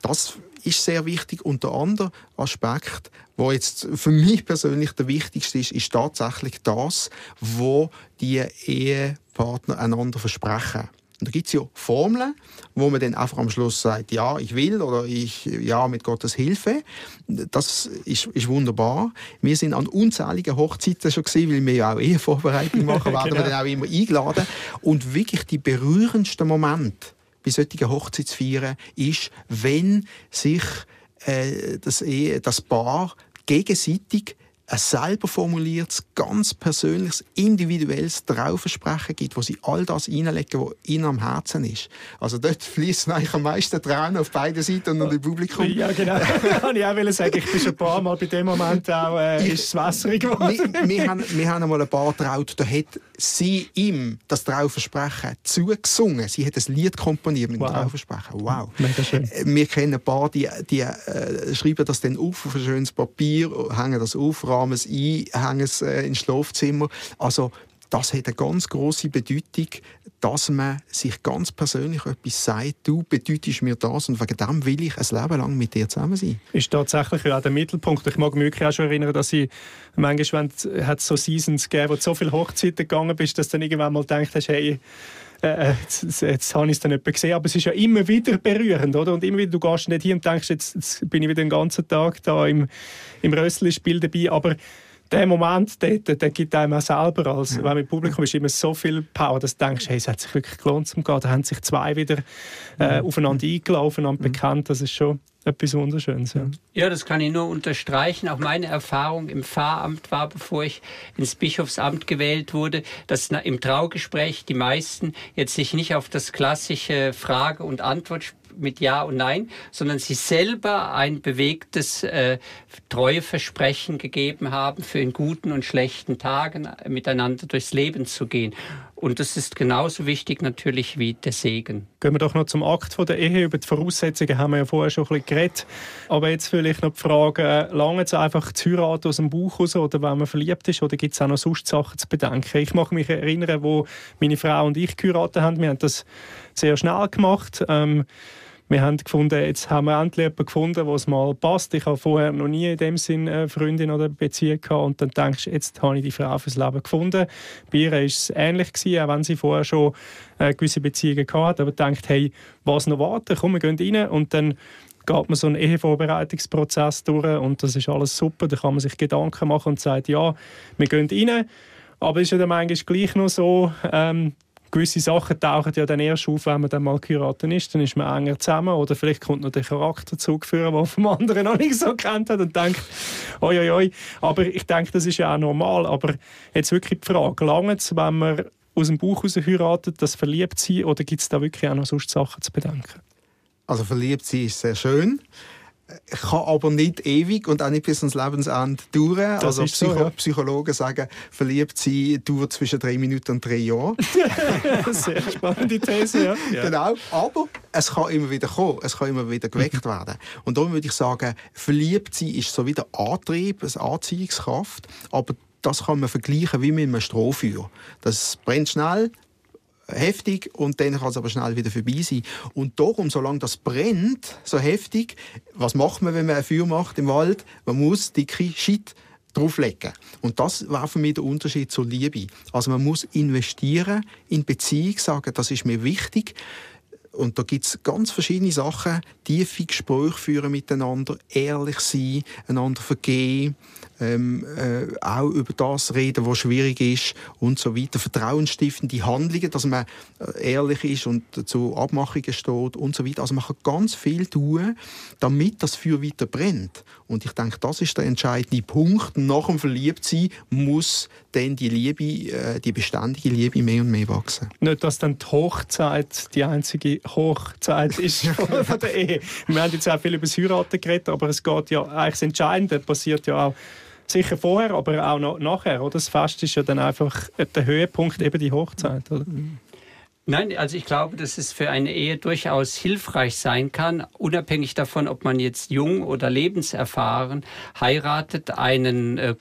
Das ist sehr wichtig. Und der andere Aspekt, wo jetzt für mich persönlich der wichtigste ist, ist tatsächlich das, wo die Ehepartner einander versprechen. Und da gibt es ja Formeln, wo man dann einfach am Schluss sagt, ja, ich will oder ich, ja, mit Gottes Hilfe. Das ist, ist wunderbar. Wir sind an unzähligen Hochzeiten schon gesehen, weil wir ja auch Ehevorbereitung machen, werden genau. wir dann auch immer eingeladen. Und wirklich die berührendsten Momente bei solchen Hochzeitsfeiern ist, wenn sich äh, das, das Paar gegenseitig ein selber formuliertes, ganz persönliches, individuelles Traufversprechen gibt, wo sie all das reinlegen, was ihnen am Herzen ist. Also dort fließen eigentlich am meisten Tränen auf beiden Seiten und im Publikum. Ja, genau. ich auch sagen, ich bin schon ein paar Mal bei dem Moment auch äh, ist es wässrig geworden. wir, wir, haben, wir haben einmal ein paar traut, da hat sie ihm das Trauversprechen zugesungen. Sie hat ein Lied komponiert mit dem wow. Trauversprechen. Wow. Mega schön. Äh, wir kennen ein paar, die, die äh, schreiben das dann auf auf ein schönes Papier, hängen das auf, rahmen es ein, hängen es äh, ins Schlafzimmer. Also das hat eine ganz große Bedeutung, dass man sich ganz persönlich etwas sagt. Du bedeutest mir das und wegen dem will ich ein Leben lang mit dir zusammen sein. Ist tatsächlich auch der Mittelpunkt. Ich mag mich wirklich auch schon erinnern, dass ich manchmal, wenn es so Seasons gegeben, wo du so viele Hochzeiten gegangen bist, dass du dann irgendwann mal denkst, hey, äh, jetzt, jetzt habe ich es dann nicht gesehen, aber es ist ja immer wieder berührend, oder? Und immer wieder, du gehst nicht hin und denkst, jetzt, jetzt bin ich wieder den ganzen Tag da im, im Rössli-Spiel dabei, aber der Moment, der, der, der gibt einem auch selber, als ja. wenn man im Publikum ist, immer so viel Power, dass du denkst, hey, es hat sich wirklich gelohnt zum Gehen. Da haben sich zwei wieder äh, aufeinander eingelaufen und bekannt. Das ist schon etwas Wunderschönes. Ja. ja, das kann ich nur unterstreichen. Auch meine Erfahrung im Pfarramt war, bevor ich ins Bischofsamt gewählt wurde, dass im Traugespräch die meisten jetzt sich nicht auf das klassische Frage- und Antwort mit Ja und Nein, sondern sie selber ein bewegtes äh, Treueversprechen gegeben haben, für in guten und schlechten Tagen äh, miteinander durchs Leben zu gehen. Und das ist genauso wichtig natürlich wie der Segen. Gehen wir doch noch zum Akt von der Ehe. Über die Voraussetzungen haben wir ja vorher schon ein bisschen geredet. Aber jetzt vielleicht noch die Frage, lange es einfach zu heiraten aus dem Bauch raus oder wenn man verliebt ist oder gibt es auch noch sonst Sachen zu bedenken? Ich mag mich erinnern, wo meine Frau und ich geheiratet haben. Wir haben das sehr schnell gemacht. Ähm, wir haben gefunden, jetzt haben wir endlich jemanden gefunden, wo es mal passt. Ich habe vorher noch nie in dem Sinn eine Freundin oder eine Beziehung gehabt. Und dann denkst du, jetzt habe ich die Frau fürs Leben gefunden. Bei ihr war es ähnlich, gewesen, auch wenn sie vorher schon äh, gewisse Beziehungen hatte, aber denkt, hey, was noch warten, komm, wir gehen rein. Und dann geht man so einen Ehevorbereitungsprozess durch und das ist alles super, da kann man sich Gedanken machen und sagt, ja, wir gehen rein, aber es ist ja dann manchmal gleich noch so, ähm, gewisse Sachen tauchen ja dann erst auf, wenn man dann mal geheiratet ist. Dann ist man enger zusammen oder vielleicht kommt noch der Charakterzug führen, den vom anderen noch nicht so kennt hat und denkt, oi, oi, oi. Aber ich denke, das ist ja auch normal. Aber jetzt wirklich die Frage, lange es, wenn man aus dem Buch heraus heiratet, das verliebt sein oder gibt es da wirklich auch noch sonst Sachen zu bedenken? Also verliebt sein ist sehr schön kann aber nicht ewig und auch nicht bis ans Lebensende dauern. Das also Psycho so, ja. Psychologen sagen, verliebt sein dauert zwischen drei Minuten und drei Jahren. Sehr spannende These, ja. Genau, aber es kann immer wieder kommen, es kann immer wieder geweckt mhm. werden. Und darum würde ich sagen, verliebt sein ist so wie der Antrieb, eine Anziehungskraft, aber das kann man vergleichen wie mit einem Strohfeuer. Das brennt schnell, heftig und dann kann es aber schnell wieder vorbei sein. Und darum, solange das brennt, so heftig, was macht man, wenn man ein Feuer macht im Wald? Man muss dicke Shit drauflegen. Und das war für mich der Unterschied zur Liebe. Also man muss investieren in Beziehung, sagen, das ist mir wichtig. Und da gibt es ganz verschiedene Sachen. Tiefe Gespräche führen miteinander, ehrlich sein, einander vergeben, ähm, äh, auch über das reden, was schwierig ist und so weiter. Vertrauensstiftende Handlungen, dass man äh, ehrlich ist und zu Abmachungen steht und so weiter. Also man kann ganz viel tun, damit das Feuer weiter brennt. Und ich denke, das ist der entscheidende Punkt. Nach dem Verliebtsein muss dann die Liebe, äh, die beständige Liebe mehr und mehr wachsen. Nicht, dass dann die Hochzeit die einzige Hochzeit ist von der Ehe. Wir haben jetzt auch viel über das Heiraten geredet, aber es geht ja eigentlich das Entscheidende passiert ja auch sicher vorher, aber auch noch nachher. Oder? Das Fest ist ja dann einfach der Höhepunkt, eben die Hochzeit. Oder? Nein, also ich glaube, dass es für eine Ehe durchaus hilfreich sein kann, unabhängig davon, ob man jetzt jung oder lebenserfahren heiratet, einen äh,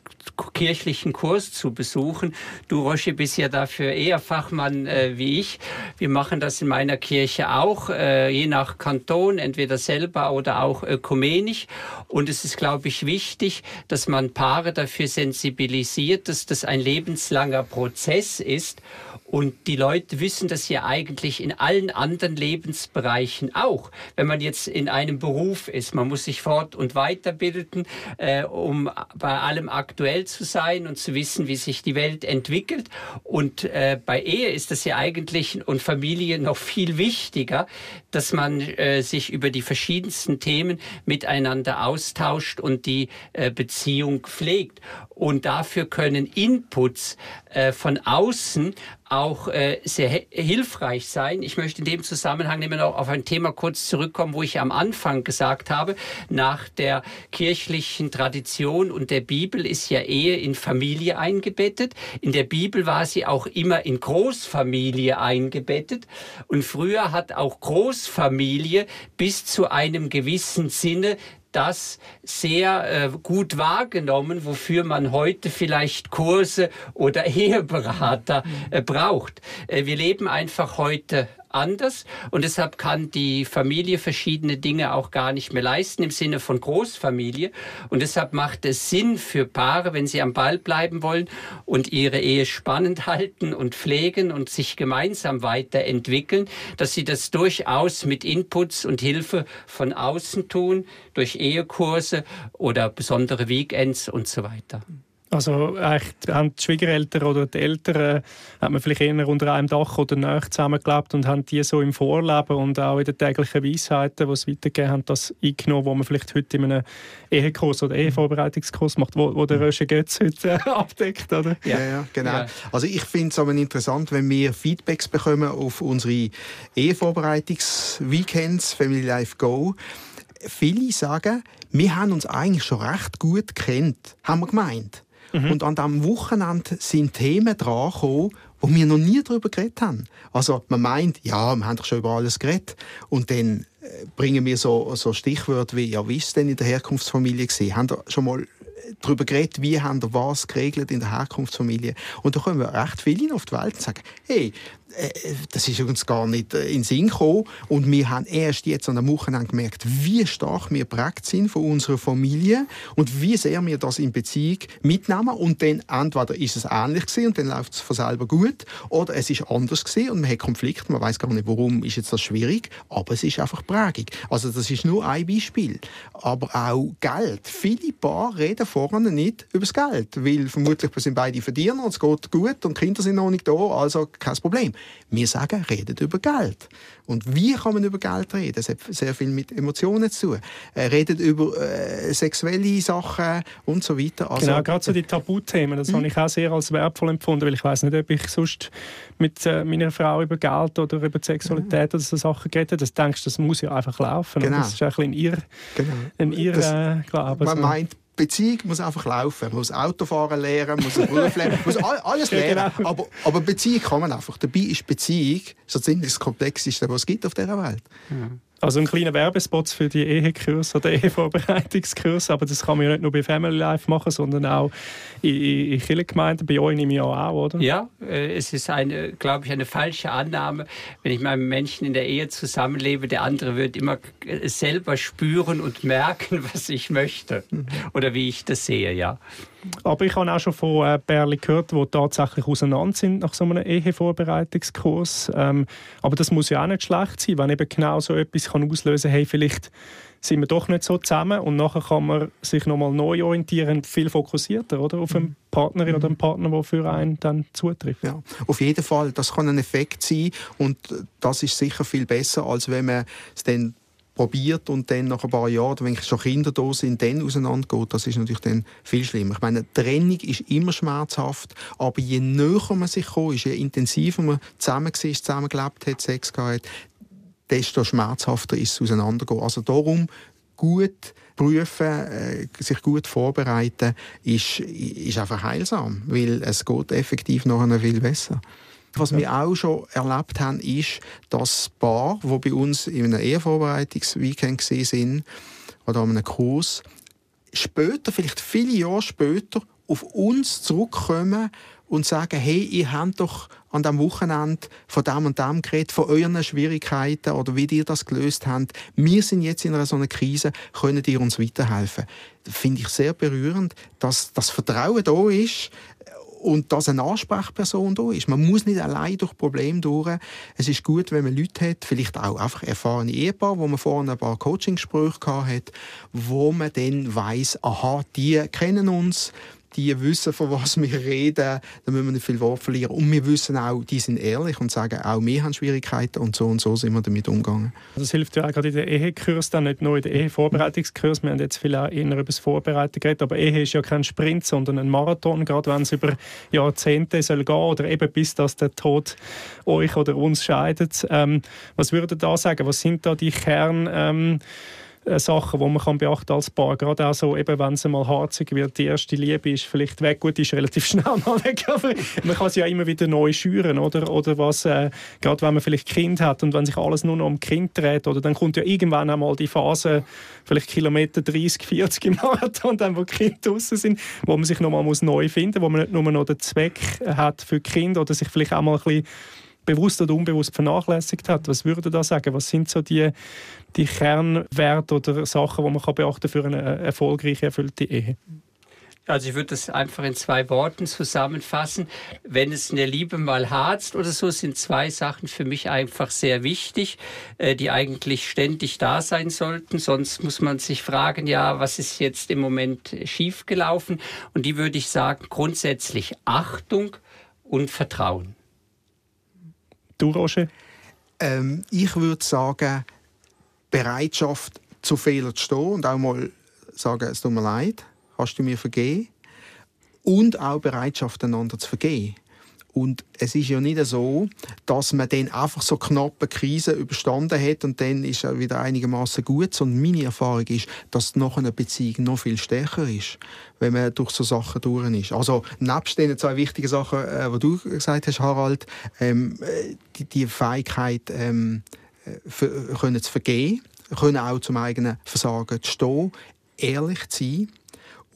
kirchlichen Kurs zu besuchen. Du, Roche, bist ja dafür eher Fachmann äh, wie ich. Wir machen das in meiner Kirche auch, äh, je nach Kanton, entweder selber oder auch ökumenisch. Und es ist, glaube ich, wichtig, dass man Paare dafür sensibilisiert, dass das ein lebenslanger Prozess ist und die Leute wissen das ja eigentlich in allen anderen Lebensbereichen auch. Wenn man jetzt in einem Beruf ist, man muss sich fort- und weiterbilden, äh, um bei allem aktuell zu sein und zu wissen, wie sich die Welt entwickelt. Und äh, bei Ehe ist das ja eigentlich und Familie noch viel wichtiger, dass man äh, sich über die verschiedensten Themen miteinander austauscht und die äh, Beziehung pflegt. Und dafür können Inputs äh, von außen auch äh, sehr hilfreich sein. Ich möchte in dem Zusammenhang immer noch auf ein Thema kurz zurückkommen, wo ich am Anfang gesagt habe, nach der kirchlichen Tradition und der Bibel ist ja Ehe in Familie eingebettet. In der Bibel war sie auch immer in Großfamilie eingebettet. Und früher hat auch Großfamilie bis zu einem gewissen Sinne das sehr äh, gut wahrgenommen, wofür man heute vielleicht Kurse oder Eheberater äh, braucht. Äh, wir leben einfach heute anders und deshalb kann die Familie verschiedene Dinge auch gar nicht mehr leisten im Sinne von Großfamilie und deshalb macht es Sinn für Paare, wenn sie am Ball bleiben wollen und ihre Ehe spannend halten und pflegen und sich gemeinsam weiterentwickeln, dass sie das durchaus mit Inputs und Hilfe von außen tun, durch Ehekurse oder besondere Weekends und so weiter. Also eigentlich haben die Schwiegereltern oder die Eltern hat man vielleicht eher unter einem Dach oder näher zusammengelebt und haben die so im Vorleben und auch in den täglichen Weisheiten, die es weitergegeben haben, das eingenommen, was man vielleicht heute in einem Ehekurs oder Ehevorbereitungskurs macht, wo, wo der Rösche Götz heute äh, abdeckt, oder? Ja, ja genau. Ja. Also ich finde es aber interessant, wenn wir Feedbacks bekommen auf unsere Ehevorbereitungs-Weekends, Family Life Go. Viele sagen, wir haben uns eigentlich schon recht gut kennt, haben wir gemeint. Mhm. Und an diesem Wochenende sind Themen dran wo wir noch nie darüber geredet haben. Also man meint, ja, wir haben doch schon über alles geredet. Und dann äh, bringen wir so, so Stichwörter wie, ja, wie ist es denn in der Herkunftsfamilie gesehen? Haben ihr schon mal darüber geredet, wie haben wir was geregelt in der Herkunftsfamilie? Und da kommen recht viele auf die Welt und sagen, hey, äh, das ist uns gar nicht äh, in den Sinn gekommen. Und wir haben erst jetzt an der Wochenende gemerkt, wie stark wir prägt sind von unserer Familie und wie sehr wir das in Beziehung mitnehmen. Und dann entweder ist es ähnlich gewesen und dann läuft es von selber gut, oder es ist anders gewesen und man hat Konflikte, man weiß gar nicht, warum ist jetzt das schwierig, aber es ist einfach Prägung. Also das ist nur ein Beispiel. Aber auch Geld. Viele Paare reden vorne nicht über das Geld, weil vermutlich sind beide Verdiener und es geht gut und Kinder sind noch nicht da, also kein Problem. Wir sagen, redet über Geld. Und wie kann man über Geld reden? Das hat sehr viel mit Emotionen zu tun. Äh, redet über äh, sexuelle Sachen und so weiter. Also, genau, gerade so die Tabuthemen, das mhm. habe ich auch sehr als wertvoll empfunden, weil ich weiß nicht, ob ich sonst mit äh, meiner Frau über Geld oder über Sexualität mhm. oder so Sachen geredet habe. Das denkst das muss ja einfach laufen. Genau. Das ist ein bisschen in ihr, genau. in ihr das, äh, Glaube. Man so. meint, Beziehung muss einfach laufen. Man muss Autofahren lernen, muss einen Beruf lernen, muss alles lernen. Genau. Aber, aber Beziehung kann man einfach. Dabei ist Beziehung so ziemlich das Komplexeste, was es gibt auf dieser Welt. Ja. Also ein kleiner Werbespot für die Ehekurs oder Ehevorbereitungskurs, aber das kann man ja nicht nur bei Family Life machen, sondern auch in, in, in Kirchengemeinden, bei euch nehme ich auch, oder? Ja, äh, es ist eine, glaube ich, eine falsche Annahme, wenn ich mit einem Menschen in der Ehe zusammenlebe, der andere wird immer selber spüren und merken, was ich möchte oder wie ich das sehe, ja. Aber ich habe auch schon von äh, Pärchen gehört, die tatsächlich auseinander sind nach so einem Ehevorbereitungskurs. Ähm, aber das muss ja auch nicht schlecht sein, wenn eben genau so etwas kann auslösen kann, hey, vielleicht sind wir doch nicht so zusammen und nachher kann man sich nochmal neu orientieren, viel fokussierter oder, auf eine Partnerin oder einen Partner, der für einen dann zutrifft. Ja, auf jeden Fall, das kann ein Effekt sein und das ist sicher viel besser, als wenn man es dann probiert und dann nach ein paar Jahren, wenn schon Kinder da sind, dann auseinandergeht, das ist natürlich dann viel schlimmer. Ich meine, Trennung ist immer schmerzhaft, aber je näher man sich kommt, je intensiver man zusammen war, zusammen gelebt hat, Sex gehabt desto schmerzhafter ist es auseinandergehen. Also darum gut prüfen, äh, sich gut vorbereiten, ist, ist einfach heilsam, weil es geht effektiv nachher viel besser. Was wir auch schon erlebt haben, ist, dass Paar, die bei uns in einem Ehevorbereitungsweekend sind oder an einem Kurs, später, vielleicht viele Jahre später, auf uns zurückkommen und sagen, hey, ihr habt doch an diesem Wochenende von dem und dem geredet, von euren Schwierigkeiten oder wie ihr das gelöst habt. Wir sind jetzt in einer so einer Krise, können ihr uns weiterhelfen? Das finde ich sehr berührend, dass das Vertrauen da ist, und dass eine Ansprechperson da ist. Man muss nicht allein durch Probleme durch. Es ist gut, wenn man Leute hat, vielleicht auch einfach erfahrene Ehepaare, wo man vorhin ein paar Coachingsprüche hat, wo man dann weiß, aha, die kennen uns, die wissen, von was wir reden, da müssen wir nicht viel Wort verlieren. Und wir wissen auch, die sind ehrlich und sagen, auch wir haben Schwierigkeiten und so und so sind wir damit umgegangen. Das hilft ja auch gerade in den Ehekurs, dann nicht nur in den Ehevorbereitungskurs. Wir haben jetzt viel auch eher über das Vorbereiten geredet, aber Ehe ist ja kein Sprint, sondern ein Marathon, gerade wenn es über Jahrzehnte soll gehen oder eben bis dass der Tod euch oder uns scheidet. Ähm, was würdet ihr da sagen? Was sind da die Kern... Ähm, äh, Sachen, die man kann beachten als Paar. Gerade auch so, wenn es mal harzig wird, die erste Liebe ist vielleicht weg. Gut, ist relativ schnell mal weg, aber man kann sie ja immer wieder neu schüren, oder? Oder was, äh, gerade wenn man vielleicht Kind hat und wenn sich alles nur noch um Kind dreht, oder dann kommt ja irgendwann einmal die Phase, vielleicht Kilometer 30, 40 im Marathon, dann, wo die Kinder draußen sind, wo man sich nochmal neu finden muss, wo man nicht nur noch den Zweck hat für Kinder oder sich vielleicht auch mal ein bisschen bewusst oder unbewusst vernachlässigt hat. Was würde da sagen? Was sind so die, die Kernwerte oder Sachen, die man kann beachten für eine erfolgreiche, erfüllte Ehe? Also ich würde das einfach in zwei Worten zusammenfassen. Wenn es in der Liebe mal harzt oder so, sind zwei Sachen für mich einfach sehr wichtig, äh, die eigentlich ständig da sein sollten. Sonst muss man sich fragen, ja, was ist jetzt im Moment schiefgelaufen? Und die würde ich sagen, grundsätzlich Achtung und Vertrauen. Du? Ähm, ich würde sagen, Bereitschaft, zu Fehlern zu stehen und auch mal sagen, es tut mir leid, hast du mir vergeben? Und auch Bereitschaft, einander zu vergeben. Und es ist ja nicht so, dass man dann einfach so knappe Krise überstanden hat und dann ist er wieder einigermaßen gut, sondern meine Erfahrung ist, dass nach einer Beziehung noch viel stärker ist, wenn man durch so Sachen durch ist. Also nebst den zwei wichtigen Sachen, äh, die du gesagt hast, Harald, ähm, die, die Fähigkeit, ähm, äh, für, können zu vergeben, können auch zum eigenen Versagen zu stehen, ehrlich zu sein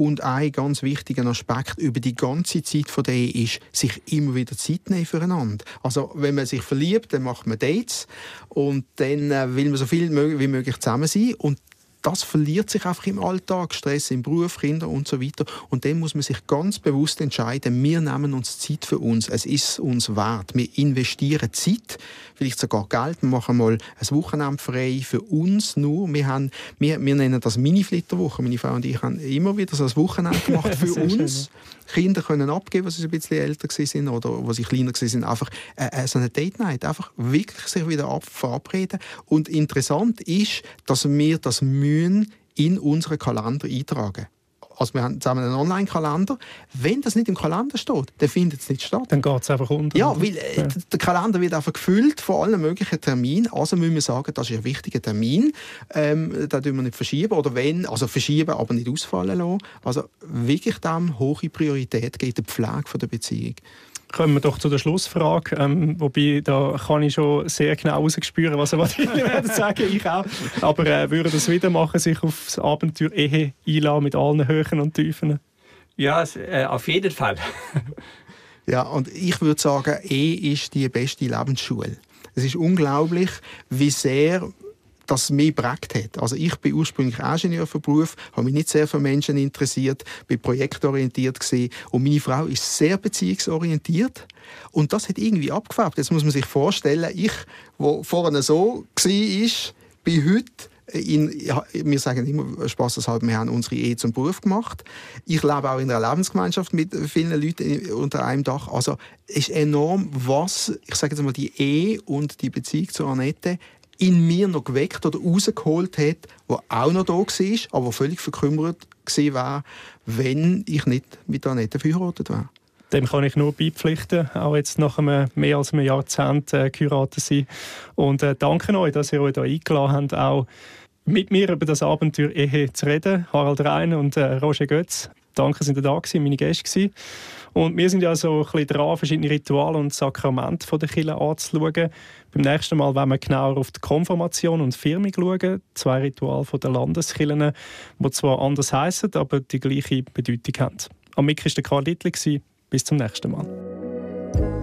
und ein ganz wichtiger Aspekt über die ganze Zeit von der ist, sich immer wieder Zeit nehmen füreinander. Also wenn man sich verliebt, dann macht man Dates und dann äh, will man so viel wie möglich zusammen sein und das verliert sich einfach im Alltag, Stress im Beruf, Kinder und so weiter. Und dann muss man sich ganz bewusst entscheiden, wir nehmen uns Zeit für uns. Es ist uns wert. Wir investieren Zeit, vielleicht sogar Geld. Wir machen mal ein Wochenende frei für uns nur. Wir, haben, wir, wir nennen das Mini-Flitterwoche. Meine Frau und ich haben immer wieder so ein Wochenende gemacht für uns. Kinder können abgeben, was sie ein bisschen älter sind oder was sie kleiner sind, einfach äh, äh, so eine Date Night, einfach wirklich sich wieder ab, verabreden. Und interessant ist, dass wir das mühen in unseren Kalender eintragen. Also wir haben zusammen einen Online-Kalender. Wenn das nicht im Kalender steht, dann findet es nicht statt. Dann geht es einfach unter. Ja, weil äh, ja. der Kalender wird einfach gefüllt von allen möglichen Terminen. Also müssen wir sagen, das ist ein wichtiger Termin. Ähm, da dürfen wir nicht verschieben. Oder wenn, also verschieben, aber nicht ausfallen lassen. Also wirklich dem hohe Priorität geht der Pflege der Beziehung. Kommen wir doch zu der Schlussfrage. Ähm, wobei, da kann ich schon sehr genau herausspüren, was er werden sagen ich auch. Aber äh, würde das wieder machen, sich auf das Abenteuer Ehe einladen mit allen Höhen und Tiefen? Ja, äh, auf jeden Fall. ja, und ich würde sagen, Ehe ist die beste Lebensschule. Es ist unglaublich, wie sehr das mich prägt hat. Also ich bin ursprünglich Ingenieur von Beruf, habe mich nicht sehr für Menschen interessiert, bin projektorientiert gesehen und meine Frau ist sehr beziehungsorientiert und das hat irgendwie abgefärbt. Jetzt muss man sich vorstellen, ich, wo vorher so war, bin heute in, wir sagen immer spaßeshalber, wir haben unsere Ehe zum Beruf gemacht. Ich lebe auch in einer Lebensgemeinschaft mit vielen Leuten unter einem Dach. Also es ist enorm, was, ich sage jetzt mal, die Ehe und die Beziehung zu Annette in mir noch geweckt oder rausgeholt hat, wo auch noch da war, aber völlig verkümmert wäre, wenn ich nicht mit Annette verheiratet wäre. Dem kann ich nur beipflichten, auch jetzt nach einem mehr als einem Jahrzehnt äh, geheiratet sein. Und äh, danke euch, dass ihr euch da eingeladen habt, auch mit mir über das Abenteuer Ehe zu reden. Harald Rein und äh, Roger Götz. Danke, sind ihr da gewesen, meine Gäste gewesen. Und wir sind ja so ein bisschen dran, verschiedene Rituale und Sakramente von der Kirche anzuschauen. Beim nächsten Mal werden wir genauer auf die Konfirmation und Firmung schauen. Zwei Rituale von der Landeskirchen, die zwar anders heißen, aber die gleiche Bedeutung haben. Am Mick war der Karl Littli. Bis zum nächsten Mal.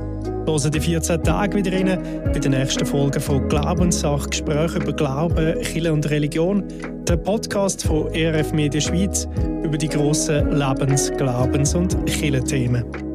Hören die 14 Tage wieder rein bei der nächsten Folge von Glaubenssache, Gespräche über Glauben, Kirche und Religion, der Podcast von ERF Media Schweiz über die grossen Lebens-, Glaubens- und Kirchenthemen.